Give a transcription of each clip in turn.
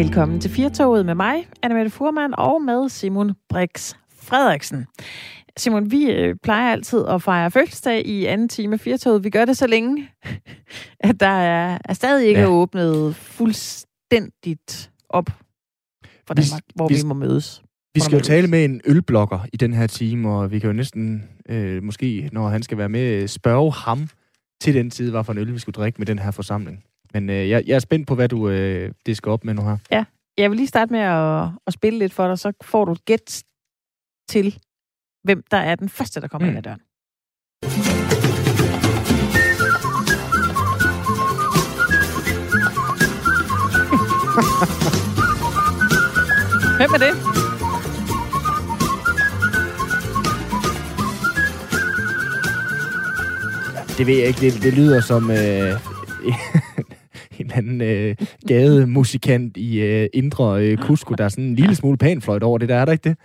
Velkommen til Firtoget med mig, Annemette Furman, og med Simon Brix Frederiksen. Simon, vi øh, plejer altid at fejre fødselsdag i anden time af Firtoget. Vi gør det så længe, at der er, er stadig ikke ja. åbnet fuldstændigt op for Danmark, vi, hvor vi, vi må mødes. Vi skal jo tale med en ølblokker i den her time, og vi kan jo næsten, øh, måske når han skal være med, spørge ham til den tid, hvad for en øl vi skulle drikke med den her forsamling. Men øh, jeg, jeg er spændt på, hvad du øh, det skal op med nu her. Ja, jeg vil lige starte med at, at spille lidt for dig, så får du et gæt til, hvem der er den første, der kommer mm. ind ad døren. Hvem er det? Det ved jeg ikke. Det, det lyder som øh, en anden øh, gademusikant i øh, Indre øh, Cusco, der er sådan en lille smule panfløjt over det der, er der ikke det?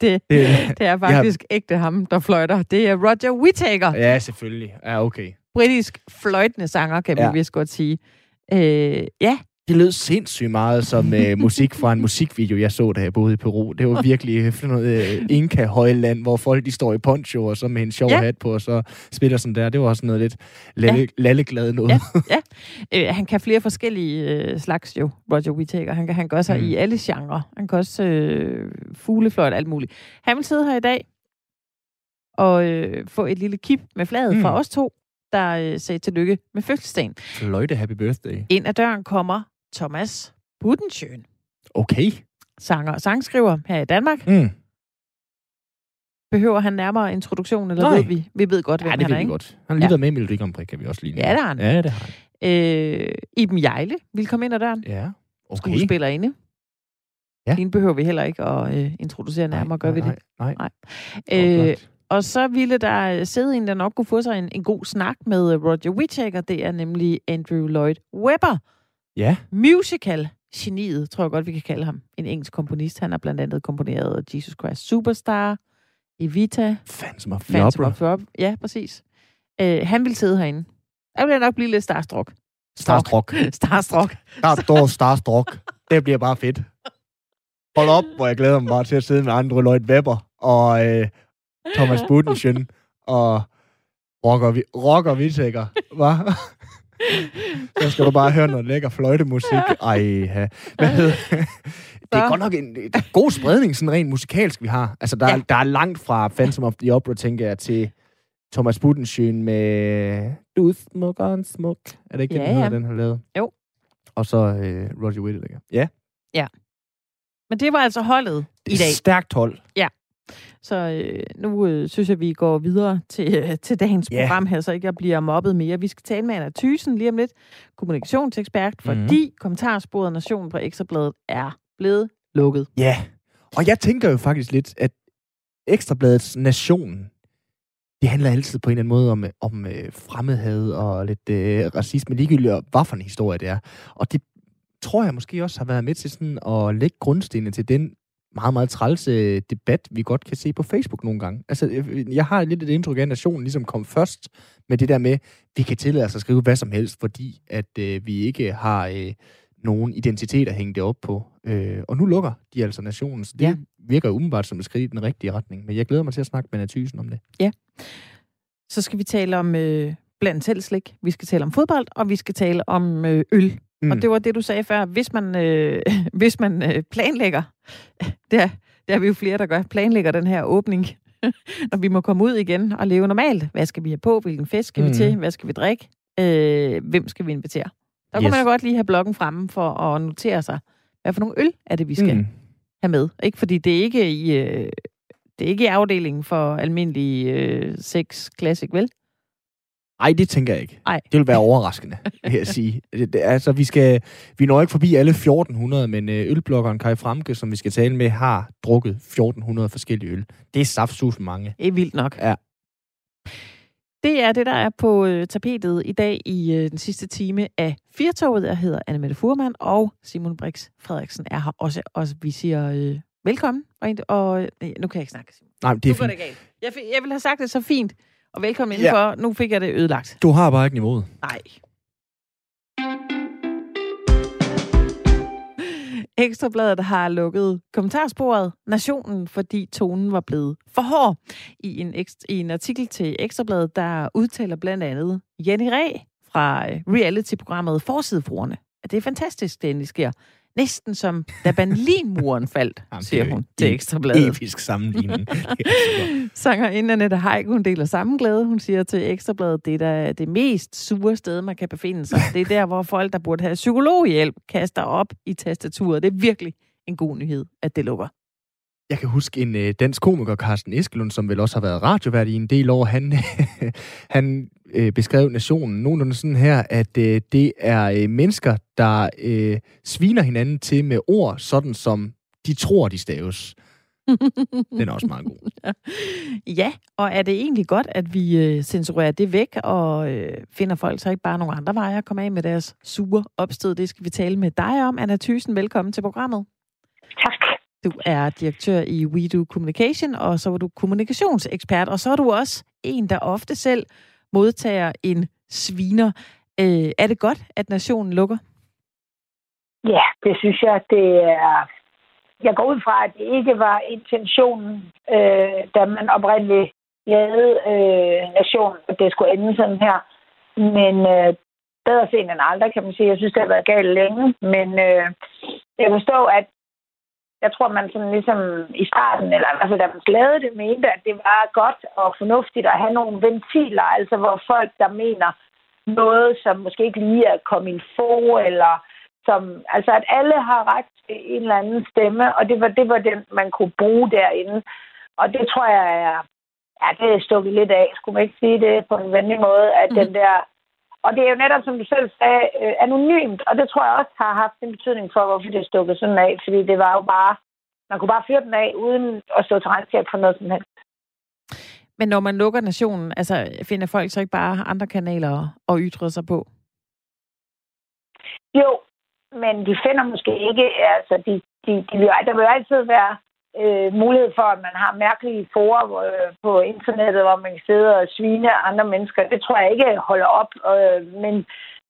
Det, det, det er faktisk har... ægte ham, der fløjter. Det er Roger Whittaker. Ja, selvfølgelig. Ja, okay. Britisk fløjtende sanger, kan ja. vi vist godt sige. Øh, ja, det lød sindssygt meget som uh, musik fra en musikvideo, jeg så, da jeg boede i Peru. Det var virkelig sådan noget uh, Inka-højland, hvor folk de står i poncho, og så med en sjov ja. hat på, og så spiller sådan der. Det var også noget lidt lalle, ja. lalleglad noget. Ja, ja. Uh, han kan flere forskellige uh, slags jo, Roger Whittaker. Han kan, han gør sig mm. i alle genrer. Han kan også uh, fuglefløjt og alt muligt. Han vil sidde her i dag og uh, få et lille kip med flaget mm. fra os to der øh, sagde tillykke med fødselsdagen. Fløjte happy birthday. Ind ad døren kommer Thomas Budensjøen. Okay. Sanger og sangskriver her i Danmark. Mm. Behøver han nærmere introduktion, eller Nej. ved vi? Vi ved godt, hvem ja, det han er, ikke? godt. Han har lige ja. været med i Melodi Grand Prix, kan vi også lige Ja, det har han. Ja, det har han. Øh, Iben Jejle vil komme ind ad døren. Ja, okay. Skuespillerinde. Ja. Hende behøver vi heller ikke at øh, introducere nærmere, nej, gør vi nej, det? Nej, nej. Øh, og så ville der sidde en, der nok kunne få sig en, en god snak med Roger Whittaker. Det er nemlig Andrew Lloyd Webber. Ja. Musical geniet, tror jeg godt, vi kan kalde ham. En engelsk komponist. Han har blandt andet komponeret Jesus Christ Superstar, Evita. Phantom of the Phantom Opera. Of Ja, præcis. Uh, han vil sidde herinde. Jeg vil nok blive lidt starstruck. Starstruck. Starstruck. Starstruck. Starstruck. Det bliver bare fedt. Hold op, hvor jeg glæder mig bare til at sidde med andre Lloyd Webber og øh, Thomas Budensjøen og Rocker, rocker Whittaker. Hvad? Så skal du bare høre noget lækker fløjtemusik. Ej, ha. Hvad hedder det? er godt nok en, en god spredning, sådan rent musikalsk, vi har. Altså, der, ja. er, der er langt fra Phantom of the Opera, tænker jeg, til Thomas Budensjøen med Du smuk og smuk. Er det ikke ja, den, ja. den har lavet? Jo. Og så øh, Roger Whittaker. Ja. Ja. Men det var altså holdet det i dag. stærkt hold. Ja. Så øh, nu øh, synes jeg, vi går videre til, øh, til dagens yeah. program her, så ikke jeg bliver mobbet mere. Vi skal tale med Anna Thysen lige om lidt, kommunikationsekspert, mm-hmm. fordi kommentarsporet Nationen på Ekstrabladet er blevet lukket. Ja, yeah. og jeg tænker jo faktisk lidt, at Ekstrabladets Nation, det handler altid på en eller anden måde om, om øh, fremmedhed og lidt øh, racisme, ligegyldigt hvad for en historie det er. Og det tror jeg måske også har været med til sådan at lægge grundstenene til den meget, meget trælse debat, vi godt kan se på Facebook nogle gange. Altså, øh, jeg har lidt et indtryk af, at nationen ligesom kom først med det der med, vi kan tillade os at skrive hvad som helst, fordi at øh, vi ikke har øh, nogen identitet at hænge det op på. Øh, og nu lukker de altså nationen, så det ja. virker umiddelbart som et skridt i den rigtige retning. Men jeg glæder mig til at snakke med Nathysen om det. Ja. Så skal vi tale om øh, blandt selv slik, vi skal tale om fodbold, og vi skal tale om øh, øl. Mm. Og det var det, du sagde før. Hvis man, øh, hvis man øh, planlægger, det er, det er vi jo flere, der gør, planlægger den her åbning, når vi må komme ud igen og leve normalt. Hvad skal vi have på? Hvilken fest skal mm. vi til? Hvad skal vi drikke? Øh, hvem skal vi invitere? Der yes. kunne man jo godt lige have bloggen fremme for at notere sig, hvad for nogle øl er det, vi skal mm. have med. Ikke? Fordi det er ikke i, øh, det er ikke i afdelingen for almindelig øh, sex classic, vel? Nej, det tænker jeg ikke. Ej. Det vil være overraskende, vil jeg sige. Det, altså, vi, skal, vi når ikke forbi alle 1400, men øh, ølblokkeren Kai Fremke, som vi skal tale med, har drukket 1400 forskellige øl. Det er saftsus mange. Det er vildt nok. Ja. Det er det, der er på øh, tapetet i dag i øh, den sidste time af Firtoget. Jeg hedder Annemette Furman, og Simon Brix Frederiksen er her også. Og vi siger øh, velkommen. Og, og øh, nu kan jeg ikke snakke, Simon. Nej, det er fint. Det jeg, jeg ville have sagt det så fint. Og velkommen indenfor. Ja. Nu fik jeg det ødelagt. Du har bare ikke niveauet. Nej. Ekstrabladet har lukket kommentarsporet Nationen, fordi tonen var blevet for hård. I en, i en artikel til Ekstrabladet, der udtaler blandt andet Jenny Ræ fra øh, reality-programmet Forsidefruerne, det er fantastisk, det endelig sker. Næsten som da Berlinmuren faldt, Jamen, siger hun til Ekstrabladet. Episk sammenligning. Sanger Annette Heik, hun deler samme glæde. Hun siger til Ekstrabladet, det er da det mest sure sted, man kan befinde sig. Det er der, hvor folk, der burde have psykologhjælp, kaster op i tastaturet. Det er virkelig en god nyhed, at det lukker. Jeg kan huske en øh, dansk komiker, Carsten Eskelund, som vel også har været radiovært i en del år. Han, han øh, beskrev nationen nogenlunde sådan her, at øh, det er øh, mennesker, der øh, sviner hinanden til med ord, sådan som de tror, de staves. Den er også meget god. ja, og er det egentlig godt, at vi øh, censurerer det væk, og øh, finder folk så ikke bare nogle andre veje at komme af med deres sure opstød? Det skal vi tale med dig om. Anna Thysen, velkommen til programmet. Tak. Du er direktør i WeDo Communication, og så var du kommunikationsekspert, og så er du også en, der ofte selv modtager en sviner. Øh, er det godt, at nationen lukker? Ja, det synes jeg, det er... Jeg går ud fra, at det ikke var intentionen, øh, da man oprindeligt lavede øh, nationen, at det skulle ende sådan her. Men øh, bedre sent end aldrig, kan man sige. Jeg synes, det har været galt længe. Men øh, jeg forstår, at jeg tror, man sådan ligesom i starten, eller i hvert fald da man lavede det, mente, at det var godt og fornuftigt at have nogle ventiler, altså hvor folk, der mener noget, som måske ikke lige er kommet få, eller som, altså at alle har ret til en eller anden stemme, og det var, det var den, man kunne bruge derinde. Og det tror jeg er, ja, det er stukket lidt af, skulle man ikke sige det på en venlig måde, at mm. den der og det er jo netop, som du selv sagde, øh, anonymt, og det tror jeg også har haft en betydning for, hvorfor det stukket sådan af, fordi det var jo bare, man kunne bare fyre den af, uden at stå til regnskab for noget som helst. Men når man lukker nationen, altså finder folk så ikke bare andre kanaler at ytre sig på? Jo, men de finder måske ikke, altså de, de, de vil, der vil altid være øh, mulighed for, at man har mærkelige forer øh, på internettet, hvor man kan sidde og svine andre mennesker. Det tror jeg ikke holder op. Øh, men,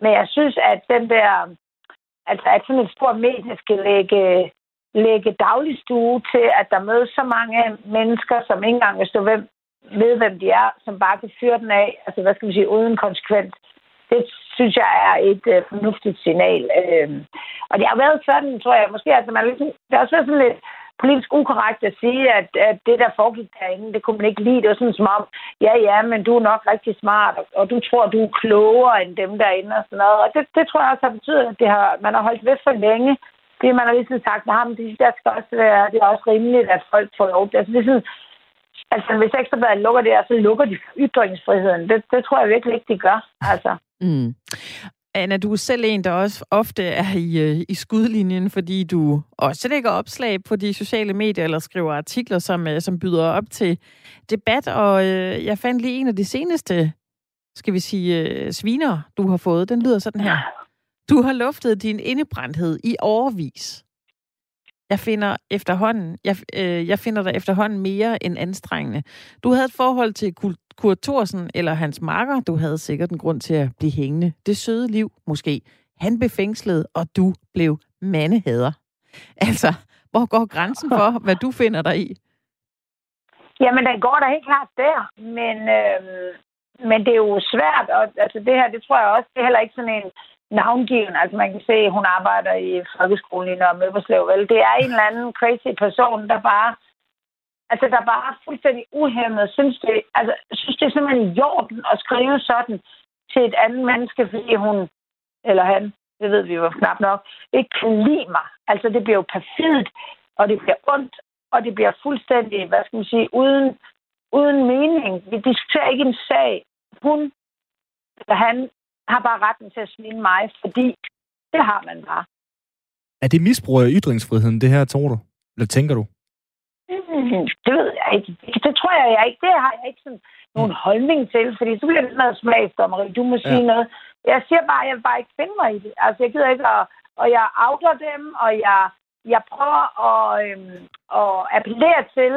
men jeg synes, at den der, altså at sådan et stort medie skal lægge, lægge dagligstue til, at der mødes så mange mennesker, som ikke engang vil stå hvem, ved, hvem de er, som bare kan fyre den af, altså hvad skal man sige, uden konsekvens. Det synes jeg er et øh, fornuftigt signal. Øh, og det har været sådan, tror jeg, måske, altså man ligesom, det har også været sådan lidt, politisk ukorrekt at sige, at, at det, der foregik derinde, det kunne man ikke lide. Det var sådan som om, ja, ja, men du er nok rigtig smart, og, og du tror, du er klogere end dem derinde og sådan noget. Og det, det tror jeg også har betydet, at det har, man har holdt ved for længe. Det man har ligesom sagt, at det der skal også være, det er også rimeligt, at folk får lov. Altså, det er sådan, altså hvis Ekstrabladet lukker det, så lukker de ytringsfriheden. Det, det tror jeg virkelig ikke, de gør. Altså. Mm. Anna, du er selv en, der også ofte er i, øh, i skudlinjen, fordi du også lægger opslag på de sociale medier eller skriver artikler, som, øh, som byder op til debat. Og øh, jeg fandt lige en af de seneste, skal vi sige, øh, sviner, du har fået. Den lyder sådan her. Du har luftet din indebrændthed i overvis. Jeg finder efterhånden, jeg, øh, jeg finder dig efterhånden mere end anstrengende. Du havde et forhold til Kurt Thorsen eller hans marker, du havde sikkert en grund til at blive hængende. Det søde liv, måske. Han blev fængslet, og du blev mandehader. Altså, hvor går grænsen for, hvad du finder dig i? Jamen, den går da helt klart der. Men, øh, men det er jo svært. Og, altså, det her, det tror jeg også, det er heller ikke sådan en navngiven. Altså, man kan se, at hun arbejder i folkeskolen i Nørre Møberslev. Vel? Det er en eller anden crazy person, der bare altså, der bare er fuldstændig uhemmet, synes det, altså, synes det er simpelthen i jorden at skrive sådan til et andet menneske, fordi hun, eller han, det ved vi jo knap nok, ikke kan lide mig. Altså, det bliver jo perfidt, og det bliver ondt, og det bliver fuldstændig, hvad skal man sige, uden, uden mening. Vi diskuterer ikke en sag. Hun, eller han, har bare retten til at smile mig, fordi det har man bare. Er det misbrug af ytringsfriheden, det her, tror du? Eller tænker du? Mm, det ved jeg ikke. Det tror jeg, jeg ikke. Det har jeg ikke sådan nogen mm. holdning til, fordi så bliver det noget smagsdommeri. Du må sige ja. noget. Jeg siger bare, at jeg vil bare ikke finde mig i det. Altså, jeg gider ikke at... Og jeg outer dem, og jeg, jeg prøver at, øhm, at appellere til,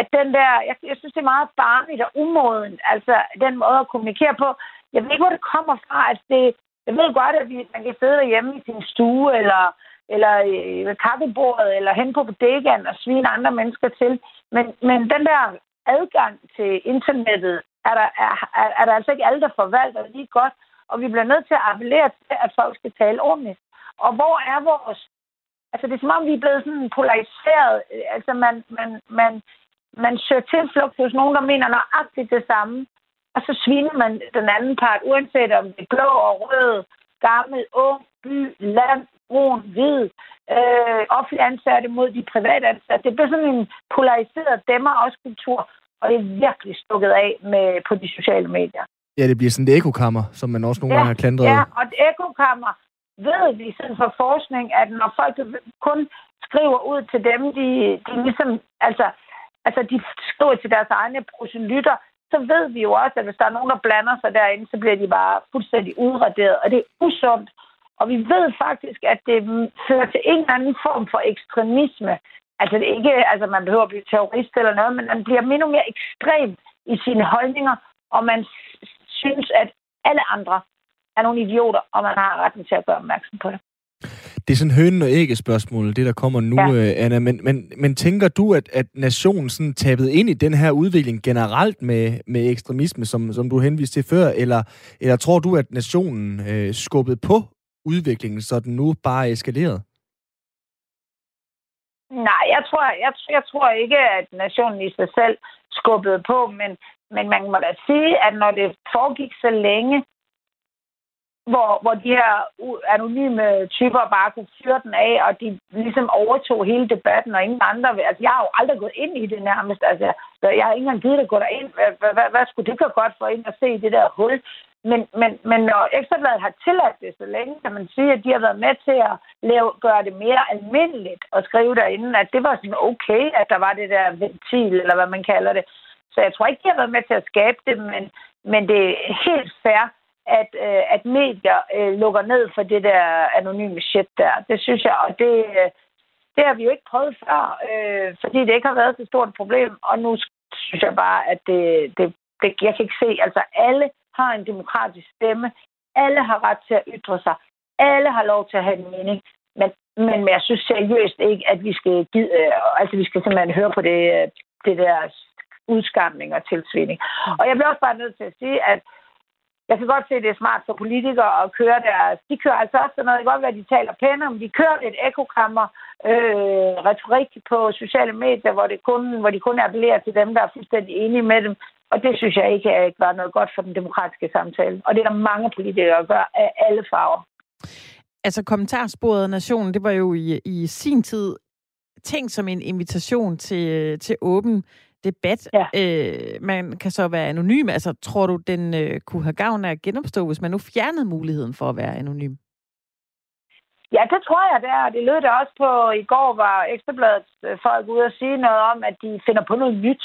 at den der... Jeg, jeg synes, det er meget barnligt og umoden. Altså, den måde at kommunikere på. Jeg ved ikke, hvor det kommer fra. Altså, det, jeg ved godt, at vi, man kan sidde derhjemme i sin stue, eller eller øh, ved kaffebordet, eller hen på bodegaen og svine andre mennesker til. Men, men den der adgang til internettet, er der, er, er, er der altså ikke alle, der forvalter lige godt. Og vi bliver nødt til at appellere til, at folk skal tale ordentligt. Og hvor er vores... Altså, det er som om, vi er blevet sådan polariseret. Altså, man, man, man, man søger tilflugt hos nogen, der mener nøjagtigt det samme. Og så sviner man den anden part, uanset om det er blå og rød, gammel, ung, by, land, brun, hvid, øh, offentlig ansatte mod de private ansatte. Det bliver sådan en polariseret dæmmer også kultur, og det er virkelig stukket af med, på de sociale medier. Ja, det bliver sådan et ekokammer, som man også nogle ja, gange har klandret. Ja, og et ekokammer ved vi sådan fra forskning, at når folk kun skriver ud til dem, de, de ligesom, altså, altså de skriver til deres egne proselytter, så ved vi jo også, at hvis der er nogen, der blander sig derinde, så bliver de bare fuldstændig udraderet, og det er usundt. Og vi ved faktisk, at det fører til en eller anden form for ekstremisme. Altså det er ikke, altså man behøver at blive terrorist eller noget, men man bliver mere og mere ekstrem i sine holdninger, og man synes, at alle andre er nogle idioter, og man har retten til at gøre opmærksom på det. Det er sådan hønen og ægge spørgsmål, det der kommer nu, ja. Øh, Anna. Men, men, men tænker du, at, at nationen sådan tabet ind i den her udvikling generelt med, med ekstremisme, som, som du henviste til før? Eller, eller tror du, at nationen øh, skubbede på udviklingen, så den nu bare er eskaleret? Nej, jeg tror, jeg, jeg tror ikke, at nationen i sig selv skubbede på, men, men man må da sige, at når det foregik så længe, hvor, hvor de her anonyme typer bare kunne fyre den af, og de ligesom overtog hele debatten, og ingen andre... Altså, jeg har jo aldrig gået ind i det nærmest. Altså, jeg har ikke engang givet at gå derind. Hvad, hvad, hvad, hvad skulle det gøre godt for ind at se det der hul? Men, men, men når Ekstrabladet har tilladt det så længe, kan man sige, at de har været med til at lave, gøre det mere almindeligt at skrive derinde, at det var sådan okay, at der var det der ventil, eller hvad man kalder det. Så jeg tror ikke, de har været med til at skabe det, men, men det er helt fair, at, øh, at medier øh, lukker ned for det der anonyme shit der. Det synes jeg, og det, øh, det har vi jo ikke prøvet før, øh, fordi det ikke har været så stort et problem. Og nu synes jeg bare, at det, det, det, jeg kan ikke se, altså alle har en demokratisk stemme. Alle har ret til at ytre sig. Alle har lov til at have en mening. Men, men jeg synes seriøst ikke, at vi skal, give, øh, altså, vi skal simpelthen høre på det, øh, det der udskamning og tilsvinding. Og jeg bliver også bare nødt til at sige, at jeg kan godt se, at det er smart for politikere at køre deres... De kører altså også noget. Det kan godt være, at de taler pænt om. de kører et ekokammer øh, retorik på sociale medier, hvor, det kun, hvor de kun appellerer til dem, der er fuldstændig enige med dem. Og det synes jeg ikke er var noget godt for den demokratiske samtale. Og det er der mange politikere, der gør af alle farver. Altså kommentarsporet nationen, det var jo i, i sin tid tænkt som en invitation til, til åben debat. Ja. Øh, man kan så være anonym. Altså, tror du, den øh, kunne have gavn af at genopstå, hvis man nu fjernede muligheden for at være anonym? Ja, det tror jeg, det er. Det lød der også på, i går var Ekstrabladets øh, folk ude og sige noget om, at de finder på noget nyt.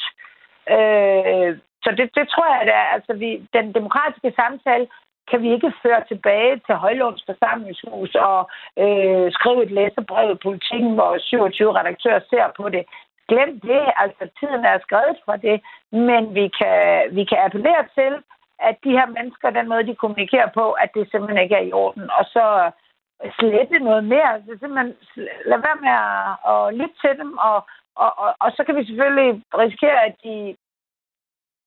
Øh, så det, det tror jeg, det er. Altså, vi, den demokratiske samtale kan vi ikke føre tilbage til Højlunds forsamlingshus og øh, skrive et læserbrev i politikken, hvor 27 redaktører ser på det. Glem det, altså tiden er skrevet fra det, men vi kan, vi kan appellere til, at de her mennesker, den måde, de kommunikerer på, at det simpelthen ikke er i orden. Og så slette noget mere. Så simpelthen lad være med at, at lytte til dem, og, og, og, og så kan vi selvfølgelig risikere, at de...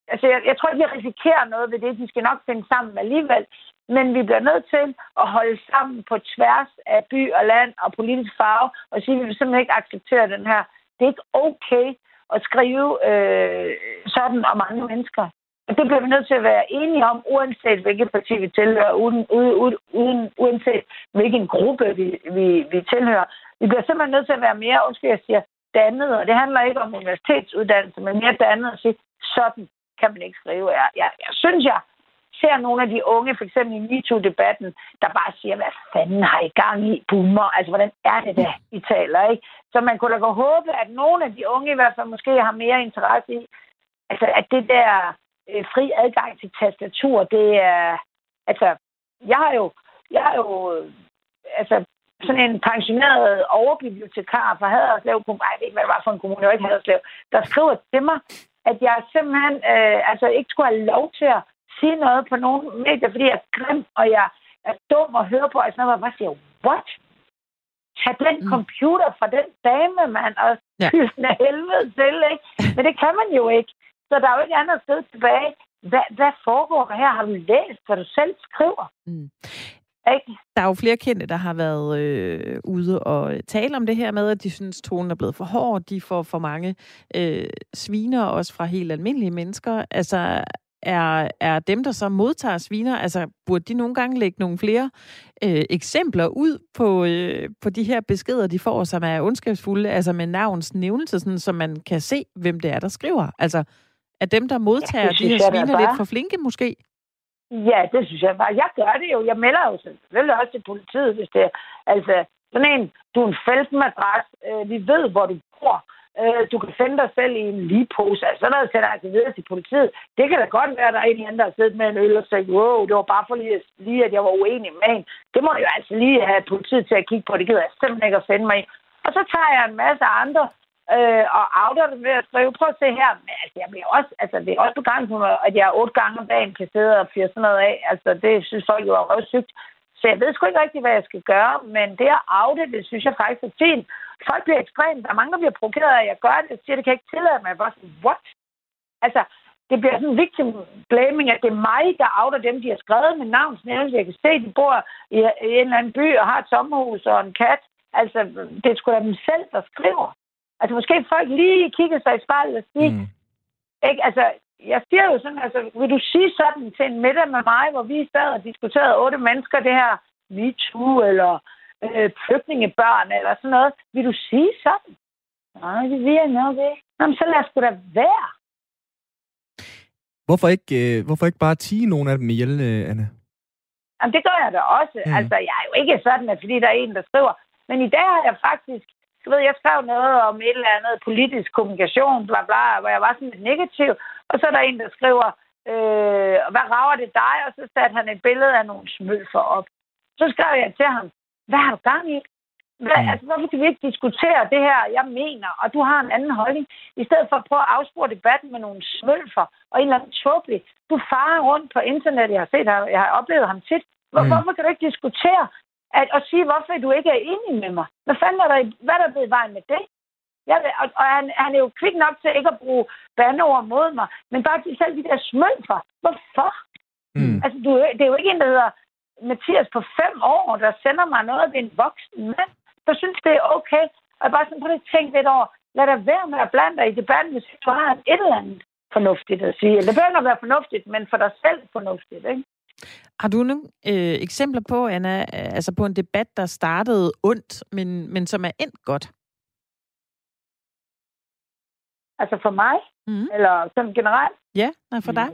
Altså, jeg, jeg tror ikke, vi risikerer noget ved det. De skal nok finde sammen alligevel. Men vi bliver nødt til at holde sammen på tværs af by og land og politisk farve, og sige, at vi vil simpelthen ikke acceptere den her det er ikke okay at skrive øh, sådan om andre mennesker. Og det bliver vi nødt til at være enige om, uanset hvilket parti vi tilhører, uden, uden, uden, uanset hvilken gruppe vi, vi, vi tilhører. Vi bliver simpelthen nødt til at være mere, undskyld, jeg siger, dannet, og det handler ikke om universitetsuddannelse, men mere dannet at sige, sådan kan man ikke skrive. Jeg, jeg, jeg synes, jeg ser nogle af de unge, for eksempel i MeToo-debatten, der bare siger, hvad fanden har I gang i, boomer? Altså, hvordan er det da, I taler, ikke? Så man kunne da gå håbe, at nogle af de unge i hvert fald måske har mere interesse i, altså, at det der øh, fri adgang til tastatur, det er, altså, jeg har jo, jeg har jo, øh, altså, sådan en pensioneret overbibliotekar fra Haderslev, jeg ved ikke, hvad det var for en kommune, jeg ikke Haderslev, der skriver til mig, at jeg simpelthen øh, altså ikke skulle have lov til at sige noget på nogle medier, fordi jeg er grim, og jeg er dum at høre på, og sådan noget, og jeg bare siger, what? tage den mm. computer fra den dame, mand, og ja. den helvede til, ikke? Men det kan man jo ikke. Så der er jo ikke andet sted tilbage. Hvad, hvad foregår der her? Har du læst, hvad du selv skriver? Mm. Ikke? Der er jo flere kendte, der har været øh, ude og tale om det her med, at de synes, at tonen er blevet for hård. De får for mange øh, sviner, også fra helt almindelige mennesker. Altså, er, er dem, der så modtager sviner, altså burde de nogle gange lægge nogle flere øh, eksempler ud på, øh, på de her beskeder, de får, som er ondskabsfulde, altså med navns nævnelse, sådan, så man kan se, hvem det er, der skriver. Altså, er dem, der modtager ja, de her sviner, lidt for flinke måske? Ja, det synes jeg bare. Jeg gør det jo. Jeg melder jo selvfølgelig også til politiet, hvis det er. Altså, sådan en, du er en feltmadras, øh, vi ved, hvor du bor, øh, du kan finde dig selv i en ligepose. Altså, sådan noget sender altså videre til politiet. Det kan da godt være, at der er en eller anden, der har siddet med en øl og sagt, wow, det var bare for lige, lige at jeg var uenig med en. Det må jo altså lige have politiet til at kigge på. Det gider jeg simpelthen ikke at finde mig i. Og så tager jeg en masse andre øh, og outer det ved at skrive, prøv at se her, men altså, jeg bliver også, altså, det er også begrænset, at jeg otte gange om dagen kan sidde og fyre sådan noget af. Altså, det synes folk jo er røvsygt. Så jeg ved sgu ikke rigtig, hvad jeg skal gøre, men det at oute, det synes jeg faktisk er fint. Folk bliver ekstremt. Der er mange, der bliver provokeret af, at jeg gør det. Jeg siger, det kan jeg ikke tillade mig. Jeg bare sådan, what? Altså, det bliver sådan en victim blaming, at det er mig, der outer dem, de har skrevet med navn. Så jeg kan se, de bor i, i en eller anden by og har et sommerhus og en kat. Altså, det er sgu da dem selv, der skriver. Altså, måske folk lige kigger sig i spejlet og siger, mm. ikke? Altså, jeg siger jo sådan, altså, vil du sige sådan til en middag med mig, hvor vi sad og diskuterede otte mennesker, det her MeToo, eller øh, flygtningebørn, eller sådan noget. Vil du sige sådan? Nej, det vil jeg nok ikke. Jamen, så lad os da være. Hvorfor ikke, øh, hvorfor ikke bare tige nogle af dem ihjel, øh, Anna? Jamen, det gør jeg da også. Mm. Altså, jeg er jo ikke sådan, at fordi der er en, der skriver. Men i dag har jeg faktisk du ved, jeg skrev noget om et eller andet politisk kommunikation, bla bla, hvor jeg var sådan lidt negativ. Og så er der en, der skriver, øh, hvad rager det dig? Og så satte han et billede af nogle smølfer op. Så skrev jeg til ham, hvad har du gang i? Hvad, mm. altså, hvorfor kan vi ikke diskutere det her, jeg mener, og du har en anden holdning, i stedet for at prøve at afspore debatten med nogle smølfer og en eller anden tåbelig. Du farer rundt på internettet, jeg har set jeg har oplevet ham tit. Hvor, mm. Hvorfor kan du ikke diskutere at, at sige, hvorfor du ikke er enig med mig? Hvad fanden er der, hvad er der blevet vejen med det? Jeg og, og han, han er jo kvik nok til ikke at bruge bandeord mod mig, men bare til selv de der smølfer. Hvorfor? Mm. Altså, du, det er jo ikke en, der hedder Mathias på fem år, der sender mig noget ved en voksen mand, der synes, det er okay. Og jeg bare sådan, prøv at tænke lidt over, lad dig være med at blande dig i debatten, hvis du har et eller andet fornuftigt at sige. Det behøver at være fornuftigt, men for dig selv fornuftigt, ikke? Har du nogle øh, eksempler på, Anna, altså på en debat, der startede ondt, men, men som er endt godt? Altså for mig? Mm. Eller sådan generelt? Ja, nej, for dig.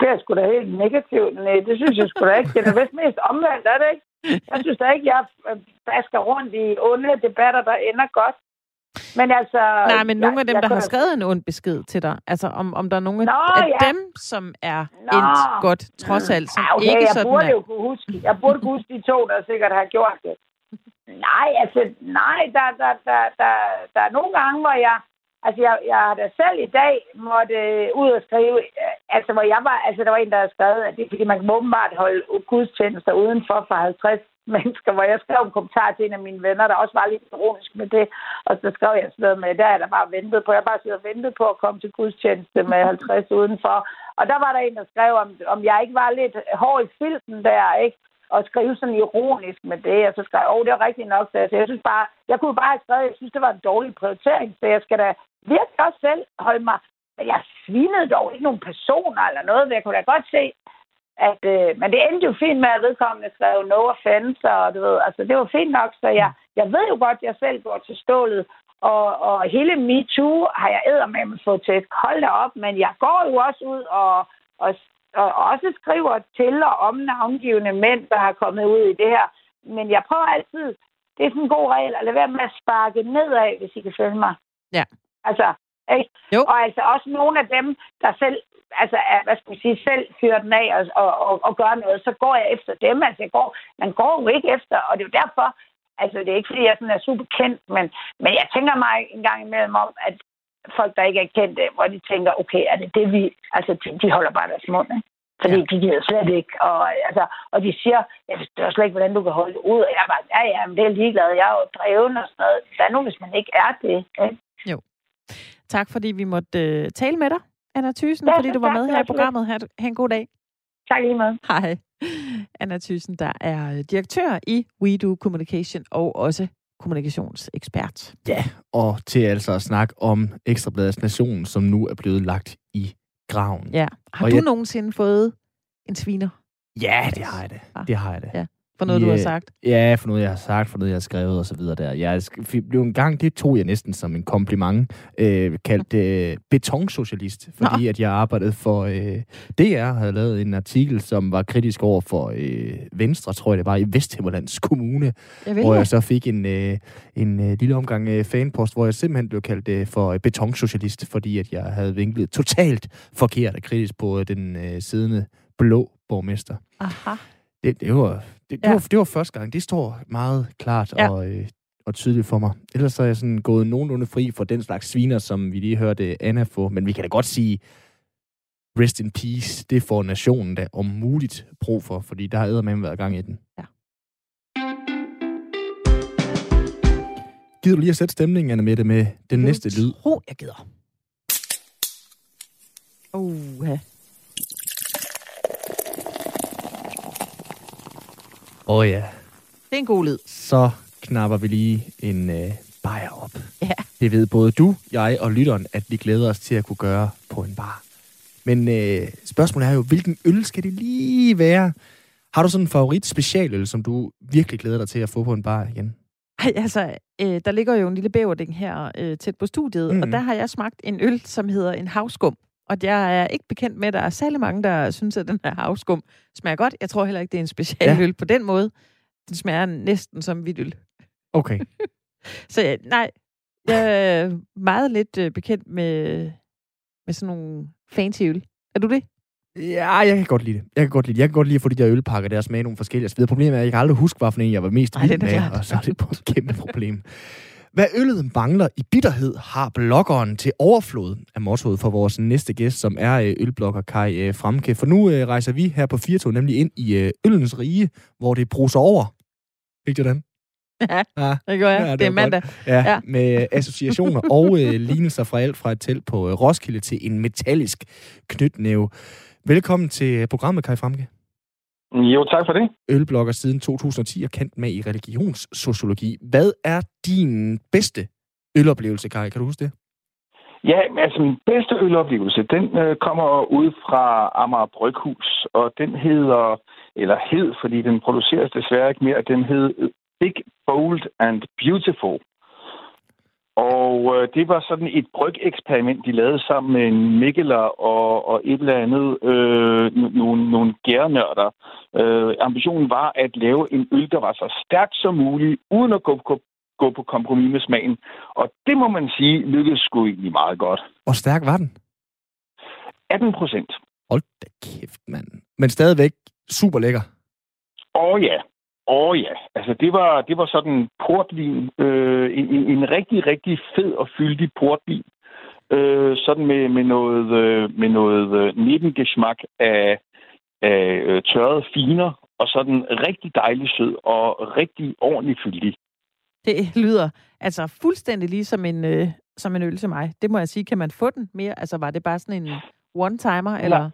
Det er sgu da helt negativt. Nej, det synes jeg sgu da ikke. Det er vist mest omvendt, er det ikke? Jeg synes da ikke, jeg basker rundt i onde debatter, der ender godt. Men altså... Nej, men nogle af dem, der har skrevet en ond besked til dig, altså om, om der er nogle Nå, af ja. dem, som er Nå. endt godt, trods alt, som ja, okay, ikke jeg sådan burde er... jo kunne huske, jeg burde kunne huske de to, der sikkert har gjort det. Nej, altså, nej, der, der, der, der, der er nogle gange, hvor jeg, altså, jeg, jeg har da selv i dag måtte øh, ud og skrive, øh, altså, hvor jeg var, altså, der var en, der havde skrevet, at det er, fordi man kan åbenbart holde gudstjenester udenfor for 50 mennesker, hvor jeg skrev en kommentar til en af mine venner, der også var lidt ironisk med det. Og så skrev jeg sådan noget med, der er der bare ventet på. Jeg bare sidder og ventet på at komme til gudstjeneste med 50 udenfor. Og der var der en, der skrev, om, om jeg ikke var lidt hård i filten der, ikke? At skrive sådan ironisk med det. Og så skrev jeg, åh, det er rigtigt nok. Så jeg synes bare, jeg kunne bare have skrevet, jeg synes, det var en dårlig prioritering. Så jeg skal da virkelig også selv holde mig men jeg svinede dog ikke nogen personer eller noget, men jeg kunne da godt se, at, øh, men det endte jo fint med, at vedkommende skrev no offense, og du ved, altså det var fint nok, så jeg, jeg ved jo godt, at jeg selv går til stålet, og, og hele MeToo har jeg med fået til. Hold da op, men jeg går jo også ud og, og, og også skriver til og om navngivende mænd, der har kommet ud i det her. Men jeg prøver altid, det er sådan en god regel, at lade være med at sparke nedad, hvis I kan følge mig. Ja. Altså, ikke? Jo. Og altså også nogle af dem, der selv altså, hvad skal man sige, selv fyrer den af og, og, og, og gør noget, så går jeg efter dem. Altså, jeg går, man går jo ikke efter, og det er jo derfor, altså, det er ikke, fordi jeg sådan er super kendt, men, men jeg tænker mig en gang imellem om, at folk, der ikke er kendte, hvor de tænker, okay, er det det, vi... Altså, de, de holder bare deres mund, ikke? Fordi ja. de gider slet ikke. Og, altså, og de siger, jeg forstår slet ikke, hvordan du kan holde ud. Og jeg bare, ja, ja, men det er ligeglad. Jeg er jo dreven og sådan noget. Hvad nu, hvis man ikke er det? Ikke? Jo. Tak, fordi vi måtte uh, tale med dig, Anna Thysen, ja, fordi du var med her i programmet. Ha, ha' en god dag. Tak lige meget. Hej. Anna Thyssen, der er direktør i WeDo Communication og også kommunikationsekspert. Ja, og til altså at snakke om Ekstrabladets Nation, som nu er blevet lagt i graven. Ja. Har og du jeg... nogensinde fået en sviner? Ja, det har jeg det. Ah. Det har jeg det. Ja. For noget, ja, du har sagt? Ja, for noget, jeg har sagt, for noget, jeg har skrevet og så videre der. Jeg blev en gang, det tog jeg næsten som en kompliment, øh, kaldt øh, betonsocialist, fordi Nå. at jeg arbejdede for øh, DR, havde lavet en artikel, som var kritisk over for øh, Venstre, tror jeg det var, i Vesthimmerlands Kommune, jeg hvor jeg så fik en, øh, en øh, lille omgang øh, fanpost, hvor jeg simpelthen blev kaldt øh, for øh, betonsocialist, fordi at jeg havde vinklet totalt forkert og kritisk på øh, den øh, siddende blå borgmester. Aha. Det, det, var, det, det, ja. var, det var første gang. Det står meget klart ja. og, øh, og tydeligt for mig. Ellers så er jeg sådan gået nogenlunde fri for den slags sviner, som vi lige hørte Anna få. Men vi kan da godt sige, rest in peace, det får nationen da om muligt brug for, fordi der har med været gang i den. Ja. Gider du lige at sætte stemningen, Anna Mette, med den jeg næste lyd? Tro, jeg gider. Uh, Åh oh, ja. Det er en god lyd. Så knapper vi lige en øh, bajer op. Ja. Det ved både du, jeg og lytteren, at vi glæder os til at kunne gøre på en bar. Men øh, spørgsmålet er jo, hvilken øl skal det lige være? Har du sådan en favorit specialøl, som du virkelig glæder dig til at få på en bar igen? Ej, altså, øh, der ligger jo en lille bæverding her øh, tæt på studiet, mm. og der har jeg smagt en øl, som hedder en havskum. Og jeg er ikke bekendt med, at der er særlig mange, der synes, at den her havskum smager godt. Jeg tror heller ikke, det er en specialøl ja. på den måde. Den smager næsten som hvidøl. Okay. Så nej, jeg er meget lidt øh, bekendt med, med sådan nogle fancy øl. Er du det? Ja, jeg kan godt lide det. Jeg kan godt lide det. Jeg kan godt lide at få de der ølpakker, der smager nogle forskellige. Altså, problemet er, at jeg kan aldrig huske, hvilken en jeg var mest vild med, og så er det et kæmpe problem. Hvad øllet mangler i bitterhed, har bloggeren til overflod af mottoet for vores næste gæst, som er øh, ølblogger Kai øh, Fremke. For nu øh, rejser vi her på Firto nemlig ind i øllens rige, hvor det bruser over. Ikke det, Ja, ja, det gør jeg. Ja, det, det er mandag. Ja, ja, med associationer og øh, lignelser fra alt fra et telt på øh, Roskilde til en metallisk knytnæve. Velkommen til programmet, Kai Fremke. Jo, tak for det. Ølblogger siden 2010 og kendt med i religionssociologi. Hvad er din bedste øloplevelse, Kai? Kan du huske det? Ja, altså min bedste øloplevelse, den øh, kommer ud fra Amager Bryghus, og den hedder, eller hed, fordi den produceres desværre ikke mere, den hed Big, Bold and Beautiful. Og øh, det var sådan et brygeksperiment, de lavede sammen med en Mikkeler og, og et eller andet, øh, nogle, nogle gærnørder. Øh, ambitionen var at lave en øl, der var så stærk som muligt, uden at gå, gå, gå på kompromis med smagen. Og det må man sige, lykkedes sgu egentlig meget godt. Hvor stærk var den? 18 procent. Hold da kæft, mand. Men stadigvæk super lækker. Åh oh, ja. Åh oh, ja, altså det var, det var sådan portvin, øh, en, en rigtig, rigtig fed og fyldig portvin. Øh, sådan med, med noget, øh, med noget øh, nebengeschmack af, af øh, tørrede finer, og sådan rigtig dejlig sød og rigtig ordentlig fyldig. Det lyder altså fuldstændig lige som en, øh, som en øl til mig. Det må jeg sige. Kan man få den mere? Altså var det bare sådan en one-timer, eller?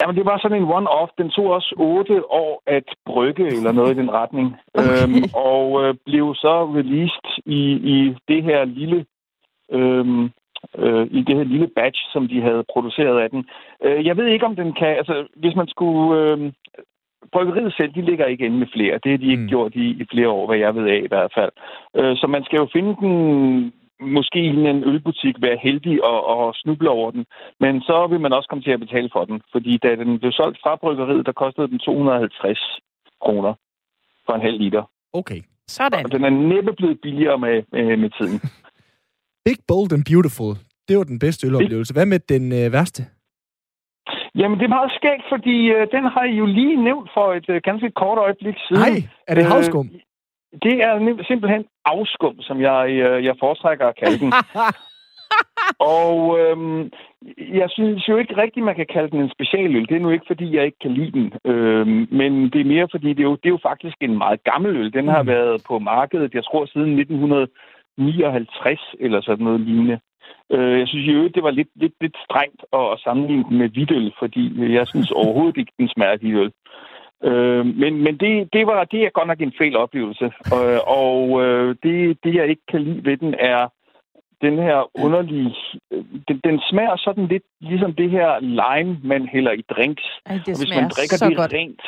Jamen, det var sådan en one-off. Den tog også otte år at brygge, eller noget i den retning. Okay. Øhm, og øh, blev så released i, i det her lille... Øhm, øh, i det her lille batch, som de havde produceret af den. Øh, jeg ved ikke, om den kan... Altså, hvis man skulle... Øh, bryggeriet selv, de ligger ikke inde med flere. Det har de ikke mm. gjort i, i flere år, hvad jeg ved af i hvert fald. Øh, så man skal jo finde den måske i en ølbutik være heldig og, og snuble over den. Men så vil man også komme til at betale for den. Fordi da den blev solgt fra bryggeriet, der kostede den 250 kroner for en halv liter. Okay. Sådan. Og den er næppe blevet billigere med, med, med tiden. Big, Bold and Beautiful. Det var den bedste øloplevelse. Hvad med den øh, værste? Jamen, det er meget skægt, fordi øh, den har I jo lige nævnt for et øh, ganske kort øjeblik siden. Nej, er det havskum? Øh, det er simpelthen afskum, som jeg, øh, jeg foretrækker at kalde den. Og øhm, jeg synes jo ikke rigtigt, man kan kalde den en specialøl. Det er nu ikke, fordi jeg ikke kan lide den. Øhm, men det er mere, fordi det er, jo, det er jo faktisk en meget gammel øl. Den har mm. været på markedet, jeg tror, siden 1959 eller sådan noget lignende. Øh, jeg synes jo, det var lidt, lidt, lidt strengt at sammenligne den med hvidøl, fordi jeg synes overhovedet ikke, den smager af hvidøl. Øh, men men det, det, var, det er godt nok en fejl oplevelse. Øh, og øh, det, det, jeg ikke kan lide ved den, er den her underlige... Øh, den, den smager sådan lidt ligesom det her lime, man hælder i drinks. Ej, det og hvis man drikker så det godt. rent,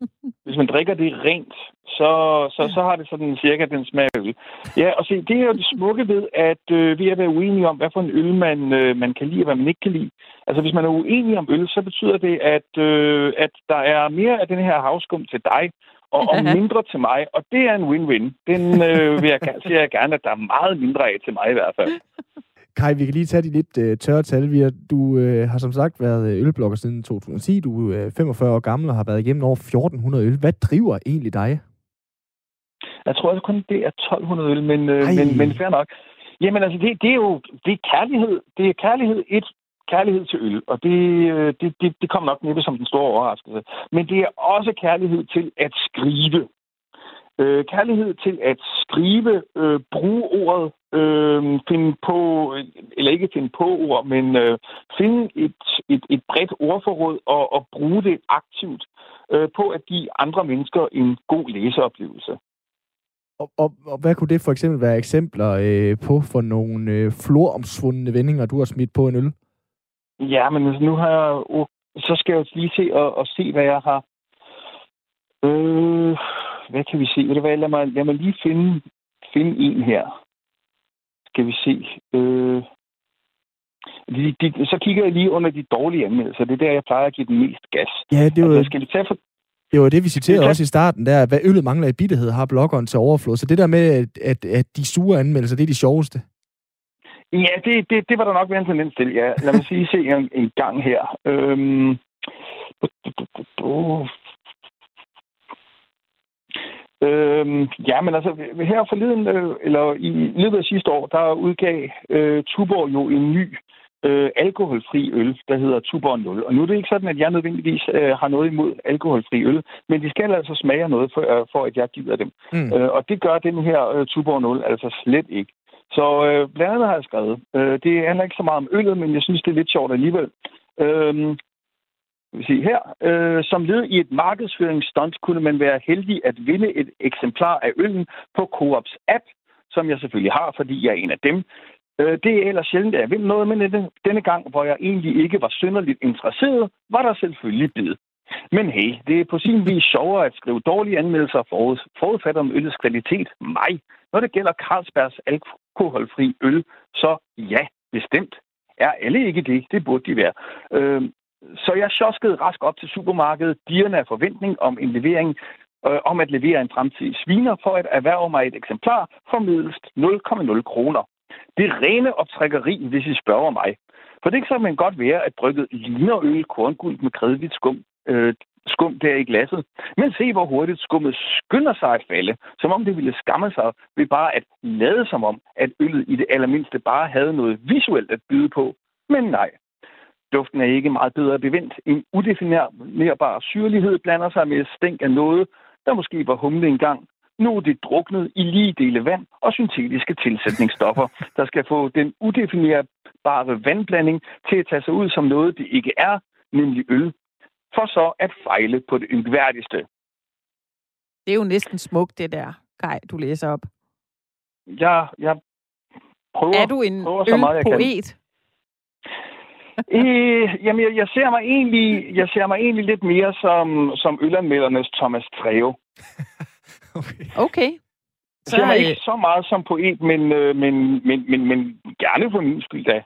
hvis man drikker det rent, så, så, så har det sådan cirka den smag af øl. Ja, og se, det er jo det smukke ved, at øh, vi er været uenige om, hvad for en øl man, øh, man kan lide, og hvad man ikke kan lide. Altså, hvis man er uenig om øl, så betyder det, at, øh, at der er mere af den her havskum til dig, og, og mindre til mig, og det er en win-win. Den øh, vil jeg, siger jeg gerne, at der er meget mindre af til mig i hvert fald. Kai, vi kan lige tage de lidt øh, tørre tal. Vi har, du øh, har som sagt været øh, ølblogger siden 2010. Du er øh, 45 år gammel og har været igennem over 1400 øl. Hvad driver egentlig dig? Jeg tror altså kun, det er 1200 øl, men, øh, Ej. men, men fair nok. Jamen altså, det, det er jo det er kærlighed. Det er kærlighed et, kærlighed til øl, og det, øh, det, det, det kommer nok næppe som den store overraskelse. Men det er også kærlighed til at skrive. Øh, kærlighed til at skrive, øh, bruge ordet, øh, finde på, eller ikke finde på ord, men øh, finde et, et, et bredt ordforråd og, og bruge det aktivt øh, på at give andre mennesker en god læseoplevelse. Og, og, og hvad kunne det for eksempel være eksempler øh, på for nogle øh, floromsvundne vendinger, du har smidt på en øl? Ja, men altså, nu har jeg jo... Så skal jeg jo lige se og, og se, hvad jeg har... Øh, hvad kan vi se? Ved du hvad, lad mig, lad mig lige finde, finde en her. Skal vi se. Øh, de, de, så kigger jeg lige under de dårlige anmeldelser. Det er der, jeg plejer at give den mest gas. Ja, det var, Altså, skal vi tage for... det var det, vi citerede kan- også i starten, der, hvad øllet mangler i bitterhed, har bloggeren til overflod. Så det der med, at, at, at de sure anmeldelser, det er de sjoveste. Ja, det, det, det var der nok være en tendens til, ja. Lad mig sige se en, en gang her. Øhm, Øhm, ja, men altså, her forleden, øh, eller i løbet af sidste år, der udgav øh, Tuborg jo en ny øh, alkoholfri øl, der hedder Tuborg 0. Og nu er det ikke sådan, at jeg nødvendigvis øh, har noget imod alkoholfri øl, men de skal altså smage noget, for, øh, for at jeg gider dem. Mm. Øh, og det gør den her øh, Tuborg 0 altså slet ikke. Så øh, blandt andet har jeg skrevet, øh, det handler ikke så meget om øllet, men jeg synes, det er lidt sjovt alligevel. Øh, vil sige her, øh, som led i et markedsføringsstunt kunne man være heldig at vinde et eksemplar af øllen på Coops app, som jeg selvfølgelig har, fordi jeg er en af dem. Øh, det er ellers sjældent, at jeg vinder noget, men denne, denne gang, hvor jeg egentlig ikke var synderligt interesseret, var der selvfølgelig bid. Men hey, det er på sin vis sjovere at skrive dårlige anmeldelser forud, forudfatter om øllets kvalitet. Mig. Når det gælder Carlsbergs alkoholfri øl, så ja, bestemt. Er alle ikke det? Det burde de være. Øh, så jeg sjoskede rask op til supermarkedet, dirrende af forventning om en levering, øh, om at levere en fremtidig sviner for at erhverve mig et eksemplar for middelst 0,0 kroner. Det er rene optrækkeri, hvis I spørger mig. For det kan man godt være, at brygget ligner øl kornguld med kredvidt skum, øh, skum der i glasset. Men se, hvor hurtigt skummet skynder sig at falde, som om det ville skamme sig ved bare at lade som om, at øllet i det allermindste bare havde noget visuelt at byde på. Men nej, Duften er ikke meget bedre bevendt. En udefinerbar syrlighed blander sig med stænk af noget, der måske var humle engang. Nu er det druknet i lige dele vand og syntetiske tilsætningsstoffer, der skal få den udefinerbare vandblanding til at tage sig ud som noget, det ikke er, nemlig øl, for så at fejle på det yngværdigste. Det er jo næsten smukt, det der, Kai, du læser op. Jeg, jeg prøver, er du en prøver så meget, jeg kan. Øh, jamen, jeg, jeg, ser mig egentlig, jeg ser mig egentlig lidt mere som, som ølanmeldernes Thomas Treve. Okay. Okay. Jeg Så, ser mig øh, ikke så meget som poet, men, øh, men, men, men, men gerne for min skyld da.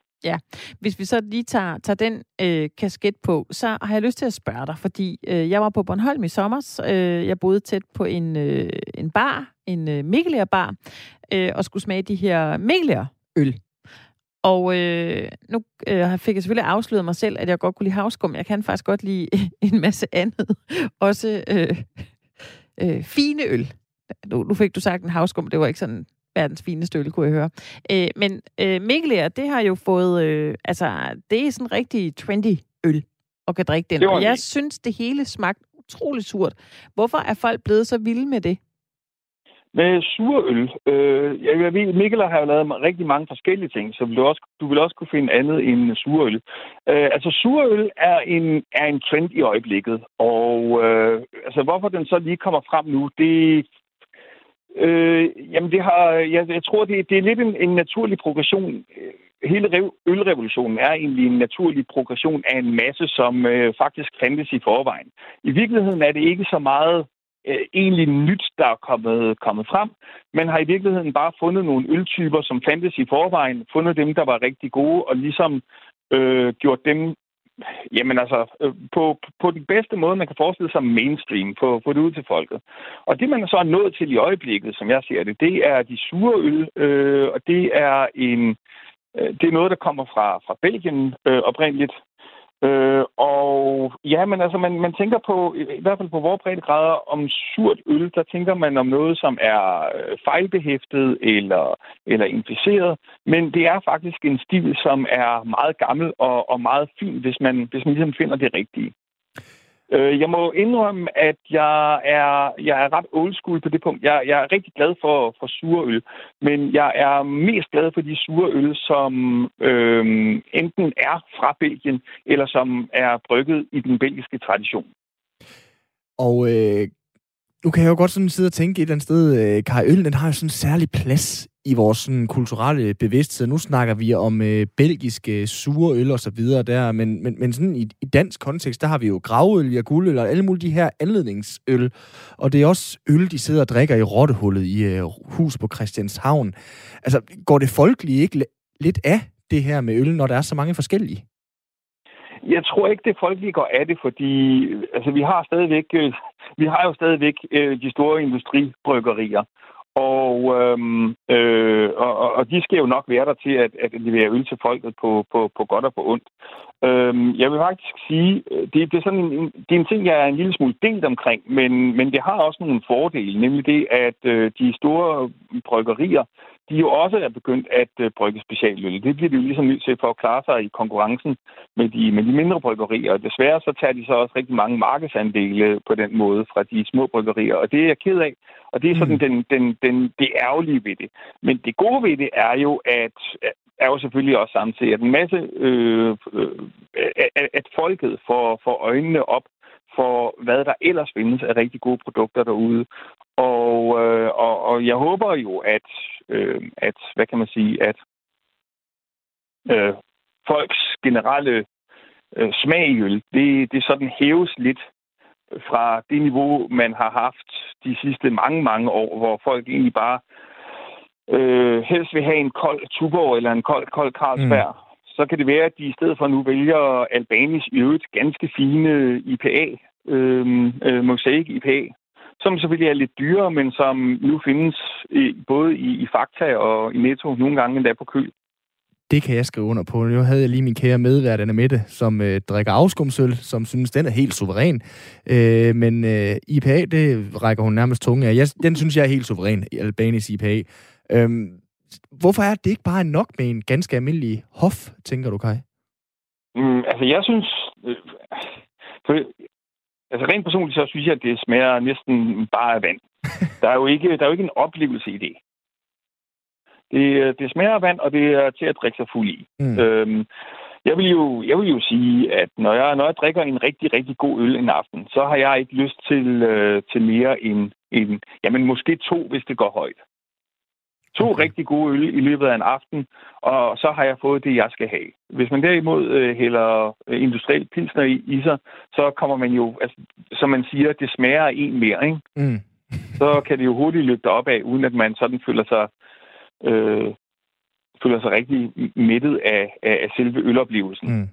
Hvis vi så lige tager, tager den øh, kasket på, så har jeg lyst til at spørge dig, fordi øh, jeg var på Bornholm i sommer. Øh, jeg boede tæt på en, øh, en bar, en øh, Mikkeler bar, øh, og skulle smage de her Mikkeler øl. Og øh, nu øh, fik jeg selvfølgelig afsløret mig selv, at jeg godt kunne lide havskum. Jeg kan faktisk godt lide en masse andet. Også øh, øh, fine øl. Nu, nu fik du sagt en havskum, det var ikke sådan verdens fineste øl, kunne jeg høre. Øh, men øh, Mikkel, det har jo fået, øh, altså, det er sådan rigtig trendy øl og kan drikke den. Og jeg synes, det hele smagte utrolig surt. Hvorfor er folk blevet så vilde med det? Med surøl. Øh, jeg ved, Mikkel har lavet rigtig mange forskellige ting, så vil du, også, du vil også kunne finde andet end surøl. Øh, altså surøl er en, er en trend i øjeblikket, og øh, altså, hvorfor den så lige kommer frem nu, det Øh, jamen, det har, jeg, jeg tror, det, det er lidt en, en naturlig progression. Hele ølrevolutionen er egentlig en naturlig progression af en masse, som øh, faktisk fandtes i forvejen. I virkeligheden er det ikke så meget øh, egentlig nyt, der er kommet, kommet frem. Man har i virkeligheden bare fundet nogle øltyper, som fandtes i forvejen, fundet dem, der var rigtig gode, og ligesom øh, gjort dem Jamen altså, øh, på, på den bedste måde, man kan forestille sig mainstream, på, på det ud til folket. Og det, man så er nået til i øjeblikket, som jeg ser det, det er de sure øl, øh, og det er en, øh, det er noget, der kommer fra, fra Belgien øh, oprindeligt, Øh, og ja, men altså, man, man tænker på, i hvert fald på vores breddegrader, om surt øl, der tænker man om noget, som er øh, fejlbehæftet eller, eller inficeret. Men det er faktisk en stil, som er meget gammel og, og meget fin, hvis man, hvis man ligesom finder det rigtige. Øh, jeg må indrømme, at jeg er, jeg er ret old school på det punkt. Jeg, jeg er rigtig glad for, for sure øl, men jeg er mest glad for de sure øl, som øh, enten er fra Belgien, eller som er brygget i den belgiske tradition. Og øh, nu kan jeg jo godt sådan sidde og tænke et eller andet sted, øh, Kai Øl, den har jo sådan en særlig plads i vores sådan, kulturelle bevidsthed. Nu snakker vi om øh, belgiske øh, sure øl og så videre der, men, men, men sådan i, i dansk kontekst, der har vi jo gravøl, vi har guldøl og alle mulige de her anledningsøl. Og det er også øl, de sidder og drikker i rottehullet i øh, hus på Christianshavn. Altså, går det folkelige ikke lidt af det her med øl, når der er så mange forskellige? Jeg tror ikke, det folk lige går af det, fordi altså, vi har stadigvæk, øh, vi har jo stadigvæk øh, de store industribryggerier. Og, øhm, øh, og, og de skal jo nok være der til at, at levere øl til folket på, på, på godt og på ondt. Øhm, jeg vil faktisk sige, øh, det, det, er sådan en, det er en ting, jeg er en lille smule delt omkring, men, men det har også nogle fordele, nemlig det, at øh, de store bryggerier, de jo også er begyndt at øh, brygge specialøl. Det bliver de jo ligesom nødt til for at klare sig i konkurrencen med de, med de mindre bryggerier. Og desværre så tager de så også rigtig mange markedsandele på den måde fra de små bryggerier, og det er jeg ked af. Og det er sådan mm. den, den, den, det ærgerlige ved det. Men det gode ved det er jo, at er jo selvfølgelig også samtidig, at en masse øh, øh, at, at folket får, får øjnene op for, hvad der ellers findes af rigtig gode produkter derude. Og, øh, og, og jeg håber jo, at, øh, at hvad kan man sige, at øh, folks generelle øh, smag i øl, det, det sådan hæves lidt fra det niveau, man har haft de sidste mange, mange år, hvor folk egentlig bare øh, helst vil have en kold Tuborg eller en kold, kold Carlsberg. Mm. Så kan det være, at de i stedet for nu vælger Albanis i øvrigt ganske fine IPA, øh, øh, Mosaic IPA, som selvfølgelig er lidt dyrere, men som nu findes i, både i, i Fakta og i Netto, nogle gange endda på køl. Det kan jeg skrive under på. Nu havde jeg lige min kære medvært, Anna Mette, som øh, drikker afskumsøl, som synes, den er helt suveræn. Øh, men øh, IPA, det rækker hun nærmest tunge af. Jeg, den synes jeg er helt suveræn, Albanis IPA. Øh, hvorfor er det ikke bare nok med en ganske almindelig hof, tænker du, Kai? Mm, altså, jeg synes... Øh, for, altså, rent personligt, så synes jeg, at det smager næsten bare af vand. Der er jo ikke, der er jo ikke en oplevelse i det. Det, det smager af vand, og det er til at drikke sig fuld i. Mm. Øhm, jeg vil, jo, jeg vil jo sige, at når jeg, når jeg drikker en rigtig, rigtig god øl en aften, så har jeg ikke lyst til, øh, til mere end, end, jamen måske to, hvis det går højt. To rigtig gode øl i løbet af en aften, og så har jeg fået det, jeg skal have. Hvis man derimod øh, hælder øh, industriel pilsner i, i sig, så kommer man jo, altså, som man siger, det smager en mere, ikke? Mm. så kan det jo hurtigt løbe op af, uden at man sådan føler sig øh, føler sig rigtig mættet af, af, af selve øloplevelsen. Mm.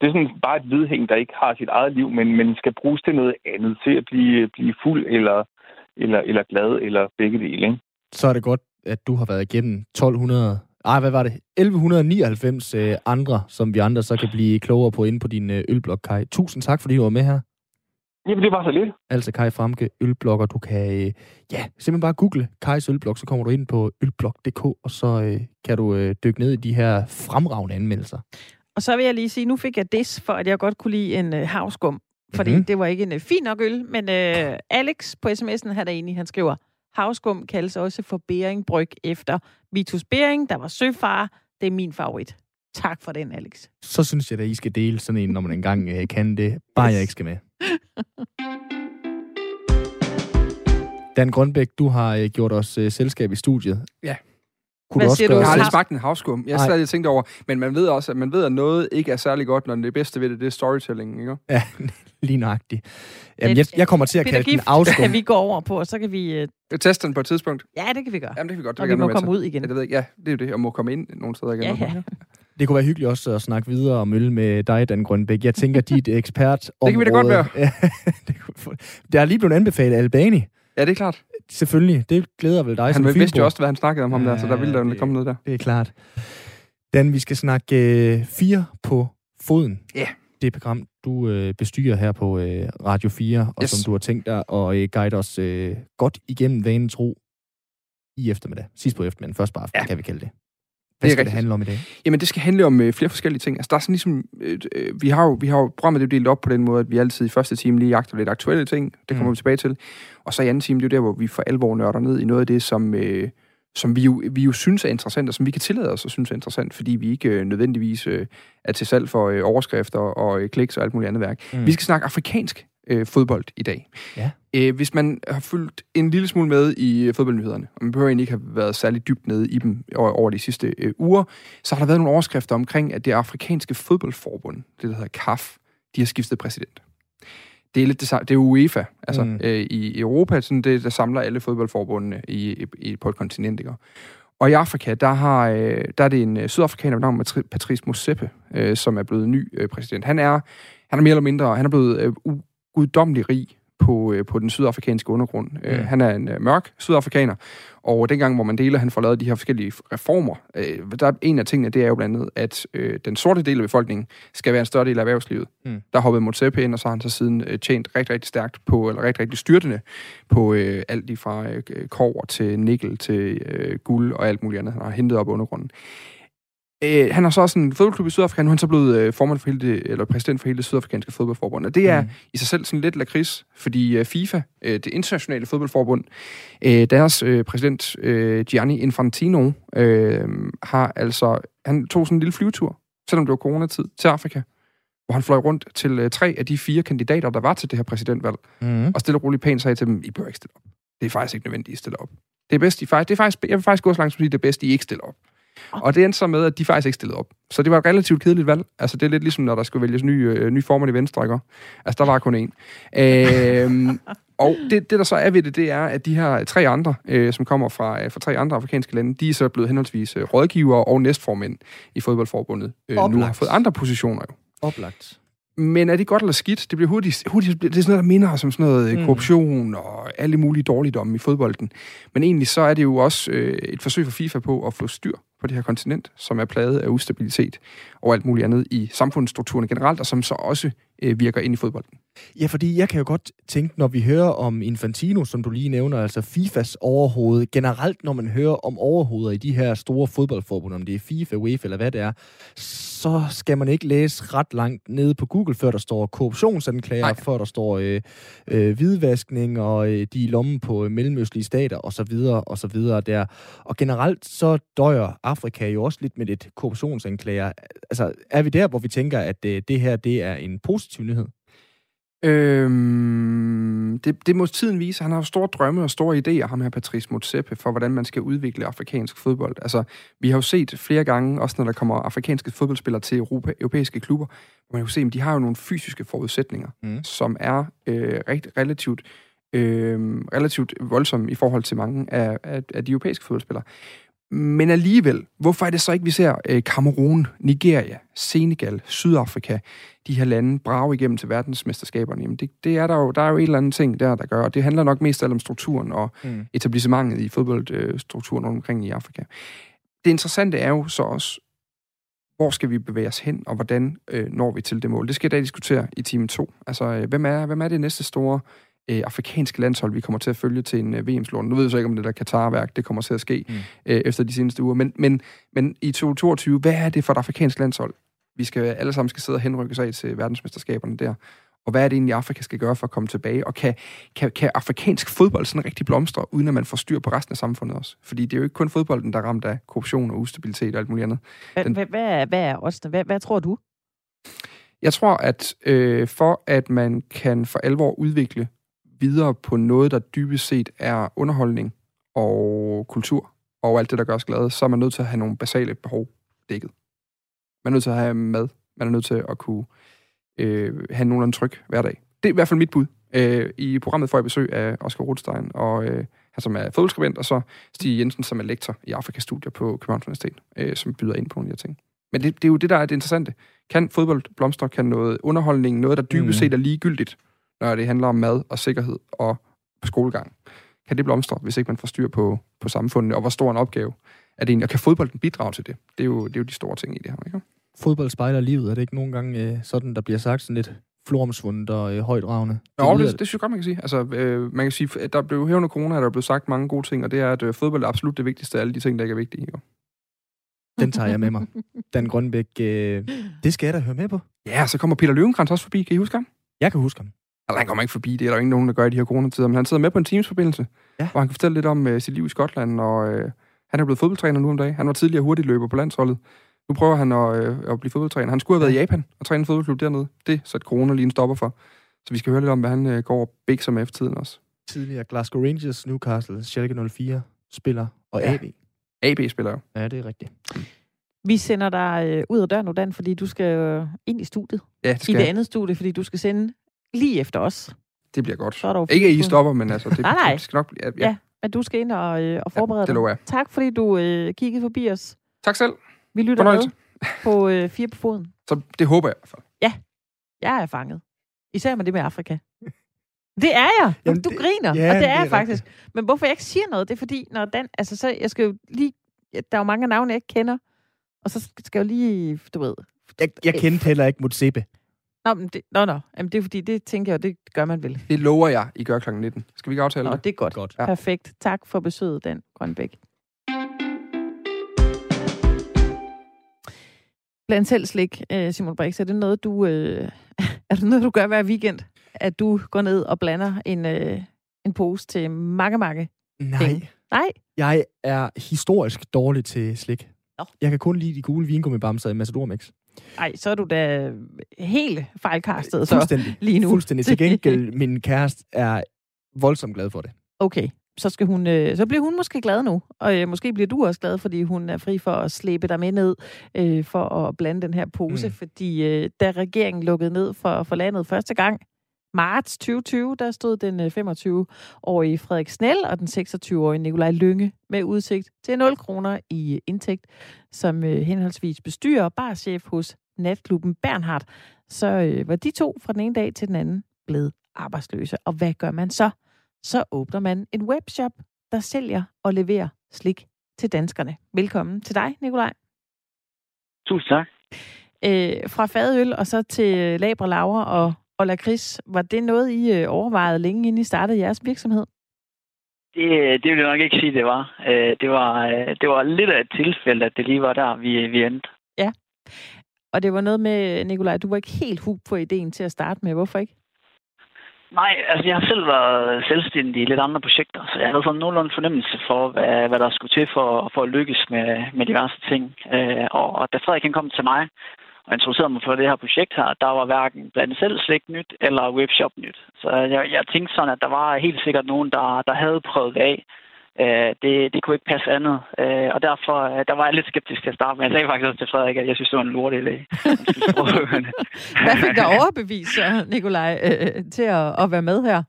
Det er sådan bare et vedhæng, der ikke har sit eget liv, men, men skal bruges til noget andet, til at blive, blive fuld eller, eller, eller glad, eller begge dele. Ikke? Så er det godt, at du har været igennem 1200 ej, hvad var det? 1199 øh, andre, som vi andre så kan blive klogere på inde på din øh, ølblok, Kai. Tusind tak, fordi du var med her. Jamen, det var så lidt. Altså Kai Fremke, ølblogger. Du kan øh, ja, simpelthen bare google Kajs ølblog, så kommer du ind på ølblog.dk, og så øh, kan du øh, dykke ned i de her fremragende anmeldelser. Og så vil jeg lige sige, nu fik jeg des for, at jeg godt kunne lide en øh, havskum. Fordi mm-hmm. det var ikke en øh, fin nok øl, men øh, Alex på sms'en her derinde, han skriver, havskum kaldes også for Bering Bryg efter Vitus Bering, der var søfar. Det er min favorit. Tak for den, Alex. Så synes jeg, at I skal dele sådan en, når man engang øh, kan det. Bare yes. jeg ikke skal med. Dan Grønbæk, du har øh, gjort os øh, selskab i studiet. Ja. Kunne Hvad siger du? Jeg har aldrig smagt en havskum. Jeg har stadig tænkt over, men man ved også, at man ved, at noget ikke er særlig godt, når det bedste ved det, det er storytelling, ikke? Ja, lige nøjagtigt. Jamen, jeg, jeg kommer til at kalde den afskum. kan vi gå over på, og så kan vi... Øh, Jeg tester den på et tidspunkt. ja, det kan vi gøre. Jamen, det kan vi godt. Det Og vi jeg må komme med ud igen. Ja, det ved jeg. Ja, det er jo det, og må komme ind nogle steder igen. Ja, ja. Det kunne være hyggeligt også at snakke videre om øl med dig, Dan Grønbæk. Jeg tænker, dit ekspert Det kan vi da godt være. Det der er lige blevet anbefalet Albani. Ja, det er klart. Selvfølgelig. Det glæder vel dig Han som vidste jo også, hvad han snakkede om ham der, så der ville der jo komme noget der. Det er klart. Dan, vi skal snakke øh, fire på foden. Ja. Det program, du øh, bestyrer her på øh, Radio 4, og Yes. som du har tænkt dig at øh, guide os øh, godt igennem vanen tro i eftermiddag. Sidst på eftermiddagen, først på aftenen, Ja. kan vi kalde det. Det Hvad skal det rigtigt. handle om i dag? Jamen, det skal handle om øh, flere forskellige ting. Altså, der er sådan ligesom... Øh, øh, vi har jo, vi har jo programmet det er jo delt op på den måde, at vi altid i første time lige jagter lidt aktuelle ting. Det kommer Mm. vi tilbage til. Og så i anden time, det er jo der, hvor vi for alvor nørder ned i noget af det, som, øh, som vi, jo, vi jo synes er interessant, og som vi kan tillade os at synes er interessant, fordi vi ikke øh, nødvendigvis øh, er til salg for øh, overskrifter og øh, kliks og alt muligt andet værk. Mm. Vi skal snakke afrikansk øh, fodbold i dag. Ja. Øh, hvis man har fulgt en lille smule med i øh, fodboldnyhederne, og man behøver egentlig ikke have været særlig dybt nede i dem over, over de sidste øh, uger, så har der været nogle overskrifter omkring, at det afrikanske fodboldforbund, det der hedder CAF, de har skiftet præsident. Det er lidt det, samme- det er UEFA, altså Mm. øh, i Europa, sådan det, der samler alle fodboldforbundene i, i, på et kontinent. Ikke? Og i Afrika, der, har, øh, der er det en øh, sydafrikaner ved navn Patrice Motsepe, øh, som er blevet ny øh, præsident. Han er, han er mere eller mindre, han er blevet øh, uguddommelig rig på, øh, på den sydafrikanske undergrund. Mm. Mm. Øh, han er en øh, mørk sydafrikaner, og dengang, hvor Mandela han får lavet de her forskellige reformer, øh, der er en af tingene, det er jo blandt andet, at øh, den sorte del af befolkningen skal være en større del af erhvervslivet. Mm. Der hoppede Motsepe ind, og så har han så siden øh, tjent rigtig, rigtig stærkt på, eller rigtig, rigtig styrtende på øh, alt lige fra øh, kover til nikkel til øh, guld og alt muligt andet, han har hentet op undergrunden. Øh, han har så også en fodboldklub i Sydafrika, nu er han så blevet øh, formand for hele det, eller præsident for hele det sydafrikanske fodboldforbund, og det er Mm. i sig selv sådan lidt lakrids, fordi øh, FIFA, øh, det internationale fodboldforbund, øh, deres øh, præsident øh, Gianni Infantino øh, har altså, han tog sådan en lille flyvetur, selvom det var coronatid, til Afrika, hvor han fløj rundt til øh, tre af de fire kandidater, der var til det her præsidentvalg, Mm. og stille og roligt pænt sagde til dem, I bør ikke stille op. Det er faktisk ikke nødvendigt, I stiller op. Det er bedst, I faktisk, det er faktisk, jeg vil faktisk gå så langt som at sige, det er bedst, I ikke stiller op. Og det endte så med, at de faktisk ikke stillede op. Så det var et relativt kedeligt valg. Altså, det er lidt ligesom, når der skulle vælges ny, øh, ny formand i Venstre, ikke? Altså, der var kun én. Øhm, og det, det, der så er ved det, det er, at de her tre andre, øh, som kommer fra, øh, fra tre andre afrikanske lande, de er så blevet henholdsvis øh, rådgivere og næstformænd i fodboldforbundet. Øh, nu har fået andre positioner jo. Oplagt. Men er det godt eller skidt? Det bliver hurtigt, hurtigt det er sådan noget, der minder os om sådan noget Mm. mm. korruption og alle mulige dårligdomme i fodbolden. Men egentlig så er det jo også øh, et forsøg for FIFA på at få styr på det her kontinent, som er plaget af ustabilitet og alt muligt andet i samfundsstrukturen generelt, og som så også øh, virker ind i fodbolden. Ja, fordi jeg kan jo godt tænke, når vi hører om Infantino, som du lige nævner, altså FIFAs overhoved, generelt når man hører om overhoveder i de her store fodboldforbund, om det er FIFA, UEFA eller hvad det er, så skal man ikke læse ret langt nede på Google, før der står korruptionsanklager, Nej. før der står øh, øh, hvidvaskning og øh, de lommen på øh, mellemøstlige stater og så videre og så videre der. Og generelt så døjer Afrika jo også lidt med lidt korruptionsanklager. Altså, er vi der, hvor vi tænker, at øh, det her det er en positiv nyhed? Øhm, det, det må tiden vise. Han har store drømme og store idéer, ham her Patrice Motsepe, for hvordan man skal udvikle afrikansk fodbold. Altså, vi har jo set flere gange, også når der kommer afrikanske fodboldspillere til Europa, europæiske klubber, hvor man kan jo se, at de har jo nogle fysiske forudsætninger, Mm. som er øh, rigt, relativt, øh, relativt voldsomme i forhold til mange af, af, af de europæiske fodboldspillere. Men alligevel, hvorfor er det så ikke, vi ser øh, Kamerun, Nigeria, Senegal, Sydafrika, de her lande brage igennem til verdensmesterskaberne? Jamen det, det er der jo, der er jo et eller andet ting der, der gør, og det handler nok mest om strukturen og Mm. etablissementet i fodboldstrukturen rundt omkring i Afrika. Det interessante er jo så også, hvor skal vi bevæge os hen, og hvordan øh, når vi til det mål? Det skal jeg da diskutere i time 2. Altså, øh, hvem, er, hvem er det næste store øh, afrikanske landshold, vi kommer til at følge til en øh, VM-slutning? Nu ved jeg så ikke, om det der Katar-værk, det kommer til at ske mm. øh, efter de seneste uger. Men, men, men i 2022, hvad er det for et afrikansk landshold? Vi skal alle sammen skal sidde og henrykke sig af til verdensmesterskaberne der og hvad er det egentlig, Afrika skal gøre for at komme tilbage? Og kan, kan, kan afrikansk fodbold sådan rigtig blomstre, uden at man får styr på resten af samfundet også? Fordi det er jo ikke kun fodbolden, der er ramt af korruption og ustabilitet og alt muligt andet. Den... Hvad, hvad, hvad er os? Hvad, hvad tror du? Jeg tror, at øh, for at man kan for alvor udvikle videre på noget, der dybest set er underholdning og kultur, og alt det, der gør os glade, så er man nødt til at have nogle basale behov dækket. Man er nødt til at have mad. Man er nødt til at kunne øh, have nogenlunde tryg hverdag. Det er i hvert fald mit bud. Øh, I programmet får jeg besøg af Oscar Rothstein, og øh, han som er fodboldskribent, og så Stig Jensen, som er lektor i Afrikastudier på Københavns Universitet, øh, som byder ind på nogle af de her ting. Men det, det er jo det, der er det interessante. Kan fodbold blomstre? Kan noget underholdning, noget, der dybest mm. set er ligegyldigt, når det handler om mad og sikkerhed og skolegang? Kan det blomstre, hvis ikke man får styr på, på samfundet, og hvor stor en opgave er det egentlig? Og kan fodbolden bidrage til det? Det er jo, det er jo de store ting i det her, ikke? fodbold spejler livet. Er det ikke nogle gange øh, sådan, der bliver sagt sådan lidt floromsvundet og øh, højdragende? Jo, det, det, det synes jeg godt, man kan sige. Altså, øh, man kan sige, at der blev hævende corona, der blev sagt mange gode ting, og det er, at øh, fodbold er absolut det vigtigste af alle de ting, der ikke er vigtige. Jo. Den tager jeg med mig. Dan Grønbæk, øh, det skal jeg da høre med på. Ja, så kommer Peter Løvenkrantz også forbi. Kan I huske ham? Jeg kan huske ham. Altså, han kommer ikke forbi, det er der jo ikke nogen, der gør i de her coronatider, men han sidder med på en teamsforbindelse, ja. hvor han kan fortælle lidt om uh, sit liv i Skotland, og uh, han er blevet fodboldtræner nu om dagen. Han var tidligere hurtigløber på landsholdet, nu prøver han at, øh, at blive fodboldtræner. Han skulle have været i Japan og træne en fodboldklub dernede. Det satte corona lige en stopper for. Så vi skal høre lidt om, hvad han øh, går og bækser med efter tiden også. Tidligere Glasgow Rangers, Newcastle, Schalke 04 spiller og ja. AB. AB spiller jo. Ja, det er rigtigt. Vi sender dig øh, ud af døren nu, Dan, fordi du skal øh, ind i studiet. Ja, det skal I det andet studie, fordi du skal sende lige efter os. Det bliver godt. Så er der ikke at I stopper, men altså, det, nej, nej. det skal nok blive... Ja, ja. at du skal ind og, øh, og forberede ja, det lover jeg. dig. Tak, fordi du øh, kiggede forbi os. Tak selv. Vi lytter Fornøjelse. med på øh, fire på foden. Så det håber jeg i hvert fald. Ja, jeg er fanget. Især med det med Afrika. Det er jeg. Jamen, du det, griner, ja, og det er, det er jeg faktisk. Rigtigt. Men hvorfor jeg ikke siger noget, det er fordi, når den, altså så, jeg skal jo lige, der er jo mange navne, jeg ikke kender, og så skal jeg jo lige, du ved... Jeg, jeg kendte heller ikke Mutsebe. Nå, men det, nå, nå. Jamen, det er fordi, det tænker jeg, det gør man vel. Det lover jeg, I gør kl. 19. Skal vi ikke aftale nå, det? det er godt. godt. Ja. Perfekt. Tak for besøget, Dan Grønbæk. Blandt selv slik, øh, Simon Brix, er det noget, du, øh, er det noget, du gør hver weekend? At du går ned og blander en, øh, en pose til mange, mange Nej. Nej? Jeg er historisk dårlig til slik. Nå. Jeg kan kun lide de gule vingummibamser i Matador Mix. Nej, så er du da helt fejlkastet så lige nu. Fuldstændig. Til gengæld, min kæreste er voldsomt glad for det. Okay, så, skal hun, øh, så bliver hun måske glad nu. Og øh, måske bliver du også glad, fordi hun er fri for at slæbe dig med ned øh, for at blande den her pose. Mm. Fordi øh, da regeringen lukkede ned for, for landet første gang, marts 2020, der stod den 25-årige Frederik Snell og den 26-årige Nikolaj Lønge med udsigt til 0 kroner i indtægt, som øh, henholdsvis bestyrer og barchef hos natklubben Bernhard. Så øh, var de to fra den ene dag til den anden blevet arbejdsløse. Og hvad gør man så? så åbner man en webshop, der sælger og leverer slik til danskerne. Velkommen til dig, Nikolaj. Tusind tak. Øh, fra fadøl og så til labre laver og, og lakrids. Var det noget, I øh, overvejede længe, inden I startede jeres virksomhed? Det, det vil jeg nok ikke sige, det var. Øh, det var, øh, det var lidt af et tilfælde, at det lige var der, vi, vi endte. Ja. Og det var noget med, Nikolaj, du var ikke helt hug på ideen til at starte med. Hvorfor ikke? Nej, altså jeg har selv været selvstændig i lidt andre projekter, så jeg havde sådan nogenlunde fornemmelse for, hvad, hvad der skulle til for, for at lykkes med, med diverse ting. Øh, og, og da Frederik kom til mig og introducerede mig for det her projekt her, der var hverken blandt selv slik nyt eller webshop nyt. Så jeg, jeg tænkte sådan, at der var helt sikkert nogen, der, der havde prøvet det af. Øh, det, det kunne ikke passe andet. Øh, og derfor øh, der var jeg lidt skeptisk til at starte med. Jeg sagde faktisk også til Frederik, at jeg synes, det var en lort idé. Hvad fik dig overbevist, Nikolaj, øh, til at, at være med her?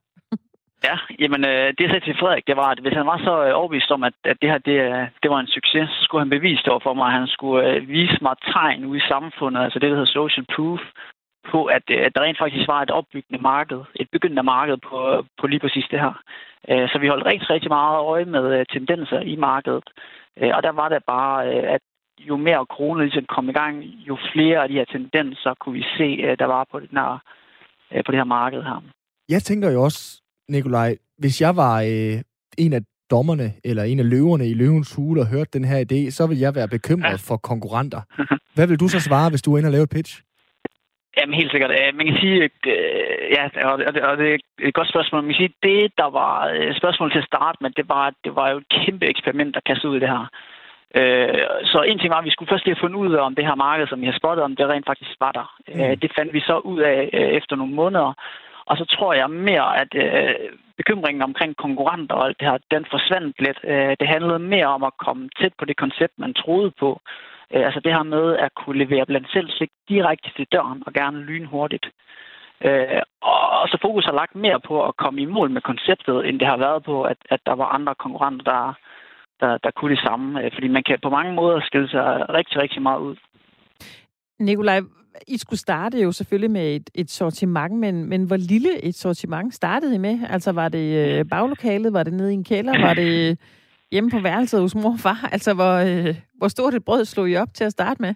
Ja, jamen øh, det jeg sagde til Frederik, det var, at hvis han var så øh, overbevist om, at, at det her det, øh, det var en succes, så skulle han bevise det over for mig, han skulle øh, vise mig tegn ude i samfundet, altså det, der hedder social proof, på, at, øh, at der rent faktisk var et opbyggende marked, et begyndende marked på, på lige præcis det her. Øh, så vi holdt rigtig, rigtig meget øje med øh, tendenser i markedet. Øh, og der var det bare, øh, at jo mere corona ligesom kom i gang, jo flere af de her tendenser kunne vi se, øh, der var på, den her, øh, på det her marked her. Jeg tænker jo også, Nikolaj, hvis jeg var øh, en af dommerne, eller en af løverne i løvens hule og hørte den her idé, så vil jeg være bekymret ja. for konkurrenter. Hvad vil du så svare, hvis du er inde og lave et pitch? Jamen helt sikkert. Man kan sige, at øh, ja, og det, og det er et godt spørgsmål. Man kan sige, at det, der var øh, spørgsmål til at starte med, det var, det var jo et kæmpe eksperiment, der kastede ud i det her. Øh, så en ting var, at vi skulle først lige have fundet ud af, om det her marked, som vi har spottet, om det rent faktisk var der. Mm. Det fandt vi så ud af efter nogle måneder. Og så tror jeg mere, at øh, bekymringen omkring konkurrenter og alt det her, den forsvandt lidt. Øh, det handlede mere om at komme tæt på det koncept, man troede på. Øh, altså det her med at kunne levere blandt selv slik direkte til døren og gerne lynhurtigt. Øh, og så fokus har lagt mere på at komme i mål med konceptet, end det har været på, at, at der var andre konkurrenter, der, der, der kunne det samme. Øh, fordi man kan på mange måder skille sig rigtig, rigtig meget ud. Nikolaj, i skulle starte jo selvfølgelig med et, et sortiment, men, men hvor lille et sortiment startede I med? Altså var det øh, baglokalet, var det nede i en kælder, var det hjemme på værelset hos mor og far? Altså hvor, øh, hvor stort et brød slog I op til at starte med?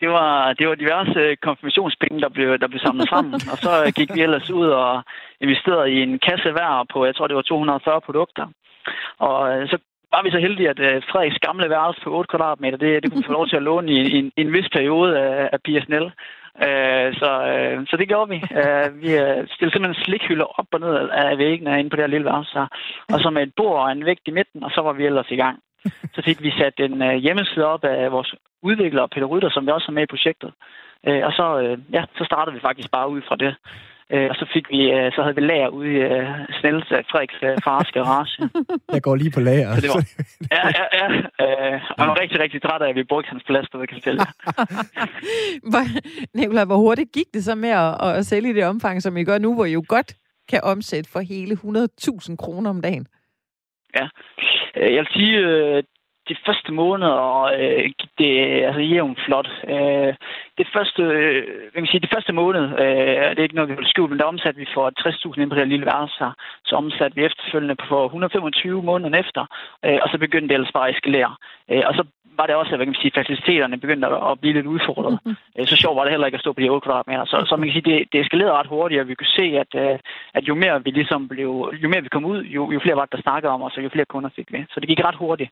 Det var, det var diverse øh, konfirmationspenge, der blev, der blev samlet sammen, og så gik vi ellers ud og investerede i en kasse hver på, jeg tror det var 240 produkter. Og øh, så var vi så heldige, at uh, Frederiks gamle værelse på 8 kvadratmeter, det, det kunne vi få lov til at låne i, i, en, i en vis periode af, af PSNL. Uh, øh, så, uh, så det gjorde vi. Uh, vi uh, stillede simpelthen slikhylder op og ned af væggene inde på det her lille værelse her. Og så med et bord og en vægt i midten, og så var vi ellers i gang. Så fik vi sat en uh, hjemmeside op af vores udvikler, Peter Rytter, som vi også har med i projektet. Uh, og så, uh, ja, så startede vi faktisk bare ud fra det. Øh, og så fik vi, øh, så havde vi lager ude i øh, Snelles, Frederiks fars garage. Jeg går lige på lager. Så det var, ja, ja, ja. Øh, og jeg var rigtig, rigtig træt af, at vi brugte hans plads, kan jeg fortælle Nicolai, hvor hurtigt gik det så med at, at sælge i det omfang, som I gør nu, hvor I jo godt kan omsætte for hele 100.000 kroner om dagen? Ja, jeg vil sige, øh, de første måneder øh, gik det altså jævnt flot. Øh, det første, øh, kan sige, det første måned, øh, det er ikke noget, vi vil skjule, men der omsatte vi for 60.000 ind på det lille værelse her. Så omsatte vi efterfølgende på 125 måneder efter, øh, og så begyndte det ellers bare at eskalere. Øh, og så var det også, kan man sige, faciliteterne begyndte at blive lidt udfordret. Mm-hmm. Så sjovt var det heller ikke at stå på de 8 kvadratmeter. Så, så man kan sige, det, det eskalerede ret hurtigt, og vi kunne se, at, øh, at jo mere vi ligesom blev, jo mere vi kom ud, jo, jo flere var der snakkede om os, og jo flere kunder fik vi. Så det gik ret hurtigt.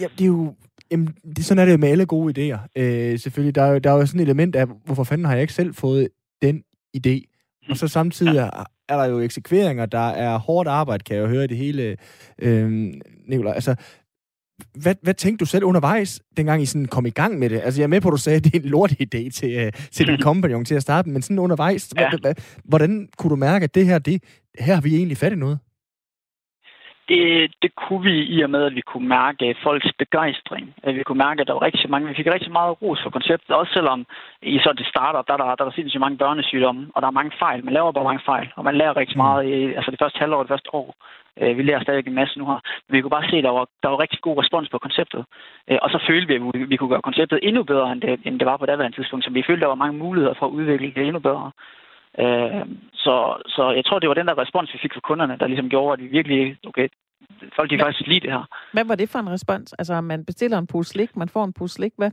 Ja, det er jo... Jamen, det, sådan er det med alle gode idéer. Øh, selvfølgelig, der er, der er jo sådan et element af, hvorfor fanden har jeg ikke selv fået den idé? Og så samtidig ja. er, er der jo eksekveringer, der er hårdt arbejde, kan jeg jo høre det hele, øh, Nicolaj. Altså, hvad, hvad tænkte du selv undervejs, dengang I sådan kom i gang med det? Altså, jeg er med på, at du sagde, at det er en lort idé til, uh, til din kompagnon til at starte, men sådan undervejs, ja. hvordan kunne du mærke, at det her, det, her har vi egentlig fat i noget? Det, det kunne vi i og med, at vi kunne mærke folks begejstring. At vi kunne mærke, at der var rigtig mange, vi fik rigtig meget ros for konceptet, også selvom i så det starter, der, der, der er sindssygt mange børnesygdomme, og der er mange fejl. Man laver bare mange fejl, og man lærer rigtig meget i altså det første halvår, det første år. Øh, vi lærer stadig en masse nu her. Men vi kunne bare se, at der var, der var rigtig god respons på konceptet. Øh, og så følte vi, at vi kunne gøre konceptet endnu bedre, end det, end det var på daværende tidspunkt. Så vi følte, at der var mange muligheder for at udvikle det endnu bedre. Øh, så, så jeg tror, det var den der respons, vi fik fra kunderne, der ligesom gjorde, at vi virkelig, okay, folk de Hvad? faktisk lide det her. Hvad var det for en respons? Altså, man bestiller en pose slik, man får en pose slik, hvad?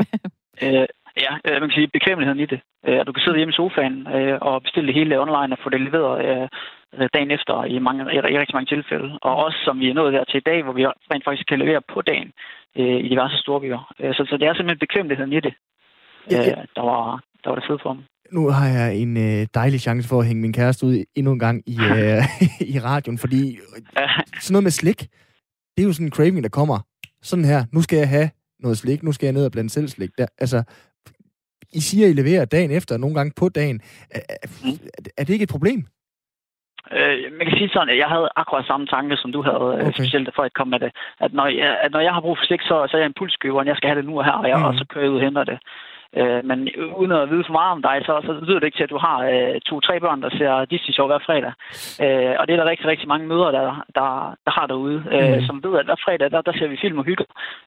øh, ja, øh, man kan sige bekvemmeligheden i det. Øh, du kan sidde hjemme i sofaen øh, og bestille det hele online og få det leveret øh, dagen efter i, mange, i, i rigtig mange tilfælde. Og også som vi er nået der til i dag, hvor vi rent faktisk kan levere på dagen øh, i diverse storbyer. Øh, så, så det er simpelthen bekvemmeligheden i det, øh, der, var, der var det fede for mig nu har jeg en øh, dejlig chance for at hænge min kæreste ud endnu en gang i, øh, i radioen, fordi sådan noget med slik, det er jo sådan en craving, der kommer sådan her, nu skal jeg have noget slik, nu skal jeg ned og blande selv slik. Der, altså, I siger, I leverer dagen efter, nogle gange på dagen. Er, er det ikke et problem? Øh, man kan sige sådan, at jeg havde akkurat samme tanke, som du havde, øh, okay. specielt for at komme med det. At når jeg, at når jeg har brug for slik, så, så er jeg impulskyver, og jeg skal have det nu og her, og, jeg, mm. og så kører jeg ud og henter det. Øh, men uden at vide for meget om dig, så, så lyder det ikke til, at du har øh, to-tre børn, der ser Disney Show hver fredag. Øh, og det er der rigtig, rigtig mange mødre, der, der, der har derude, øh, mm. som ved, at hver fredag, der, der ser vi film og hygger.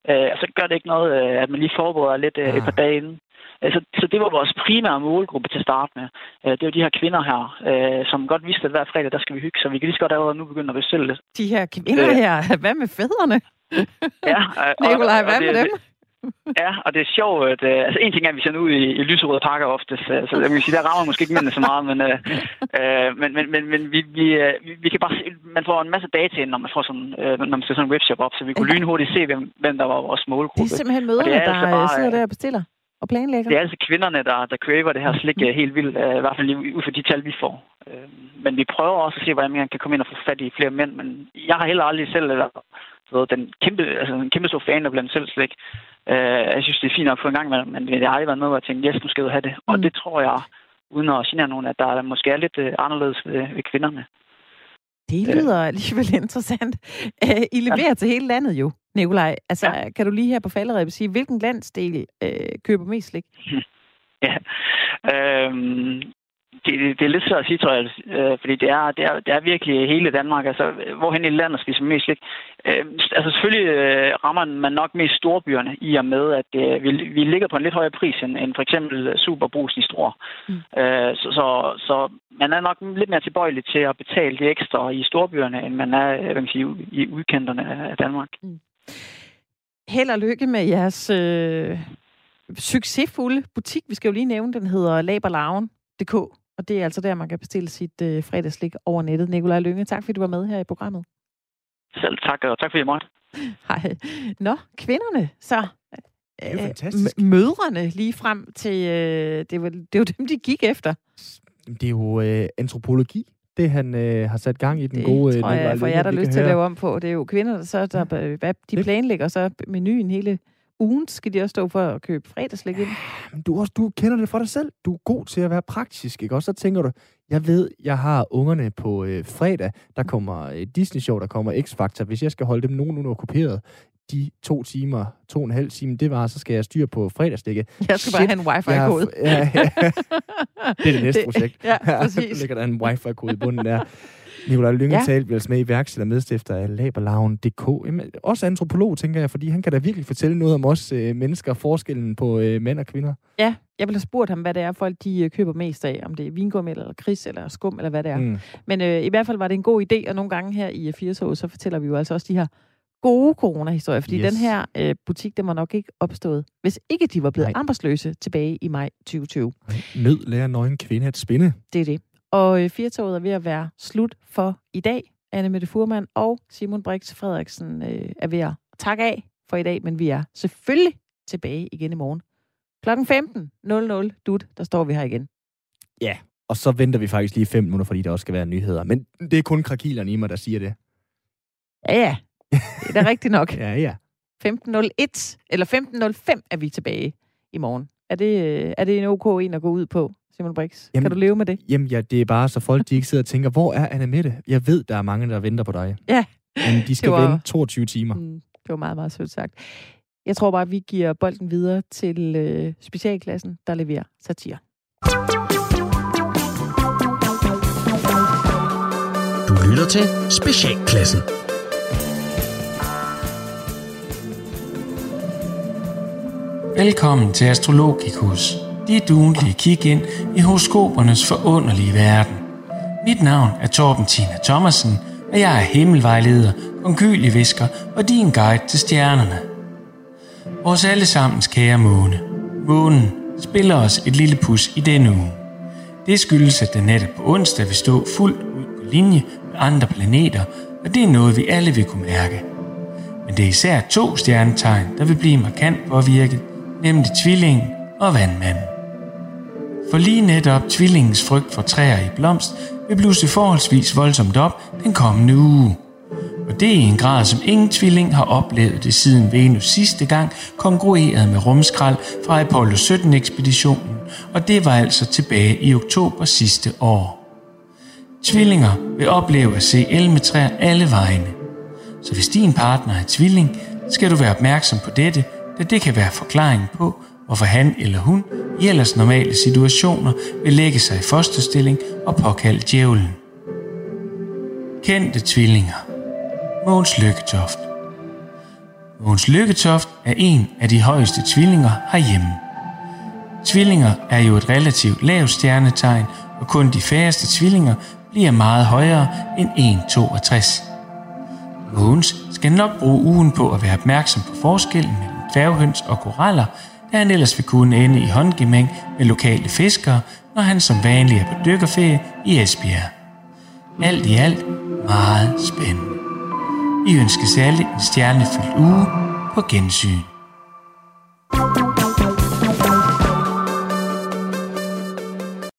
Øh, og så gør det ikke noget, øh, at man lige forbereder lidt øh, et par dage inden. Øh, så, så det var vores primære målgruppe til at starte med. Øh, det var de her kvinder her, øh, som godt vidste, at hver fredag, der skal vi hygge, så vi kan lige så godt allerede nu begynde at bestille det. De her kvinder her, hvad med fædrene? Ja, øh, og- Nikolaj, og hvad det- med dem? Ja, og det er sjovt, at øh, altså en ting er, at vi sender ud i, i lyserøde pakker oftest, øh, så jeg vil sige, der rammer måske ikke mændene så meget, men, øh, øh, men, men, men, men vi, vi, øh, vi, vi kan bare se, man får en masse data ind, når man får sådan, øh, når man ser sådan en webshop op, så vi kunne Ja. lynhurtigt se, hvem, hvem der var vores Det målgruppe. er simpelthen det er der altså bare, bare, sidder øh, der og bestiller og planlægger. Det er altså kvinderne, der, der craver det her slik øh, helt vildt, øh, i hvert fald ud fra de tal, vi får. Øh, Men vi prøver også at se, hvordan man kan komme ind og få fat i flere mænd, men jeg har heller aldrig selv eller, ved, den kæmpe, altså en kæmpe stor fan af blandt selv slik. Øh, Jeg synes, det er fint nok for en gang, imellem, men det har aldrig været noget, hvor jeg tænkte, yes, nu skal du have det. Og Mm. det tror jeg, uden at genere nogen, at der er måske er lidt øh, anderledes ved, ved kvinderne. Det lyder alligevel interessant. Øh, I leverer til hele landet jo, Nikolaj. Altså, kan du lige her på falderæbet sige, hvilken landsdel øh, køber mest slik? Ja. Øhm, det, det, det er lidt svært at sige, tror jeg, øh, fordi det er, det, er, det er virkelig hele Danmark. Altså, hvorhen i landet spiser man mest slik? Øh, altså, selvfølgelig øh, rammer man nok mest storbyerne i og med, at øh, vi, vi ligger på en lidt højere pris end, end for eksempel Superbrusen i Stor. Mm. Mm. Øh, så, så, så man er nok lidt mere tilbøjelig til at betale det ekstra i storbyerne, end man er hvad man sige, i udkanterne af Danmark. Held og lykke med jeres øh, succesfulde butik. Vi skal jo lige nævne, den hedder laberlaven.dk, og det er altså der, man kan bestille sit øh, fredagslik over nettet. Nikolaj Lynge, tak fordi du var med her i programmet. Selv tak, og tak fordi jeg måtte. Hej. Nå, kvinderne, så. Det er jo øh, fantastisk. mødrene lige frem til, øh, det, var, det var dem, de gik efter. Det er jo øh, antropologi, det han øh, har sat gang i den Det gode... øh, tror jeg, for jer, der har lyst til at lave om på. Det er jo kvinder, der så der, hvad, de Det- planlægger så menuen hele ugen. Skal de også stå for at købe fredagslik ind? Men du, også, du kender det for dig selv. Du er god til at være praktisk, ikke? Og så tænker du, jeg ved, jeg har ungerne på øh, fredag, der kommer øh, Disney-show, der kommer X-Factor. Hvis jeg skal holde dem nogenlunde okkuperet, de to timer, to og en halv time, det var, så skal jeg styre på fredagsdækket. Jeg skal bare have en wifi-kode. Ja, ja, ja. Det er det næste projekt. Ja, præcis. ligger der en wifi-kode i bunden der. Nikolaj Lynge Ja. talte vi altså med iværksætter og medstifter af laberlaven.dk. Jamen, Også antropolog, tænker jeg, fordi han kan da virkelig fortælle noget om os øh, mennesker, forskellen på øh, mænd og kvinder. Ja, jeg ville have spurgt ham, hvad det er, folk de øh, køber mest af. Om det er vingummi, eller kris, eller skum, eller hvad det er. Mm. Men øh, i hvert fald var det en god idé, og nogle gange her i 80 år, så fortæller vi jo altså også de her gode corona-historier. Fordi Yes. den her øh, butik, den var nok ikke opstået, hvis ikke de var blevet Nej. arbejdsløse tilbage i maj 2020. Mød lærer nøgen kvinde at spinde. Det er det. Og øh, firetoget er ved at være slut for i dag. Anne Mette Furman og Simon Brix Frederiksen øh, er ved at takke af for i dag, men vi er selvfølgelig tilbage igen i morgen. Klokken 15.00 dut, der står vi her igen. Og så venter vi faktisk lige fem minutter, fordi der også skal være nyheder. Men det er kun krakilerne i mig, der siger det. Ja, ja. Det er da rigtigt nok. Ja, ja. 15.01, eller 15.05 er vi tilbage i morgen. Er det, øh, er det en OK en at gå ud på, Simon Brix? Jamen- kan du leve med det? Jamen, ja, det er bare så folk, de ikke sidder og tænker, hvor er Anna Mette? Jeg ved, der er mange, der venter på dig. Ja. Men de skal var- vente 22 timer. Mm, det var meget, meget sødt sagt. Jeg tror bare, at vi giver bolden videre til øh, specialklassen, der leverer satire. Du lytter til Specialklassen. Velkommen til Astrologikus. Dit ugentlige kig ind i horoskopernes forunderlige verden. Mit navn er Torben Tina Thomasen, og jeg er himmelvejleder, visker og din guide til stjernerne. Vores allesammens kære måne. Månen spiller os et lille pus i denne uge. Det skyldes, at den netop på onsdag vil stå fuldt ud på linje med andre planeter, og det er noget, vi alle vil kunne mærke. Men det er især to stjernetegn, der vil blive markant påvirket, nemlig tvillingen og vandmanden. For lige netop tvillingens frygt for træer i blomst vil blusse forholdsvis voldsomt op den kommende uge. Og det er i en grad, som ingen tvilling har oplevet det siden Venus sidste gang kongruerede med rumskrald fra Apollo 17-ekspeditionen, og det var altså tilbage i oktober sidste år. Tvillinger vil opleve at se elmetræer alle vegne. Så hvis din partner er tvilling, skal du være opmærksom på dette, da det kan være forklaring på, hvorfor han eller hun i ellers normale situationer vil lægge sig i fosterstilling og påkalde djævlen. Kendte tvillinger Mogens Lykketoft Mogens Lykketoft er en af de højeste tvillinger herhjemme. Tvillinger er jo et relativt lavt stjernetegn, og kun de færreste tvillinger bliver meget højere end 1,62. Mogens skal nok bruge ugen på at være opmærksom på forskellen mellem dværghøns og koraller, at han ellers vil kunne ende i håndgemæng med lokale fiskere, når han som vanlig er på dykkerferie i Esbjerg. Alt i alt meget spændende. Vi ønsker alle en stjernefyldt uge på gensyn. thank you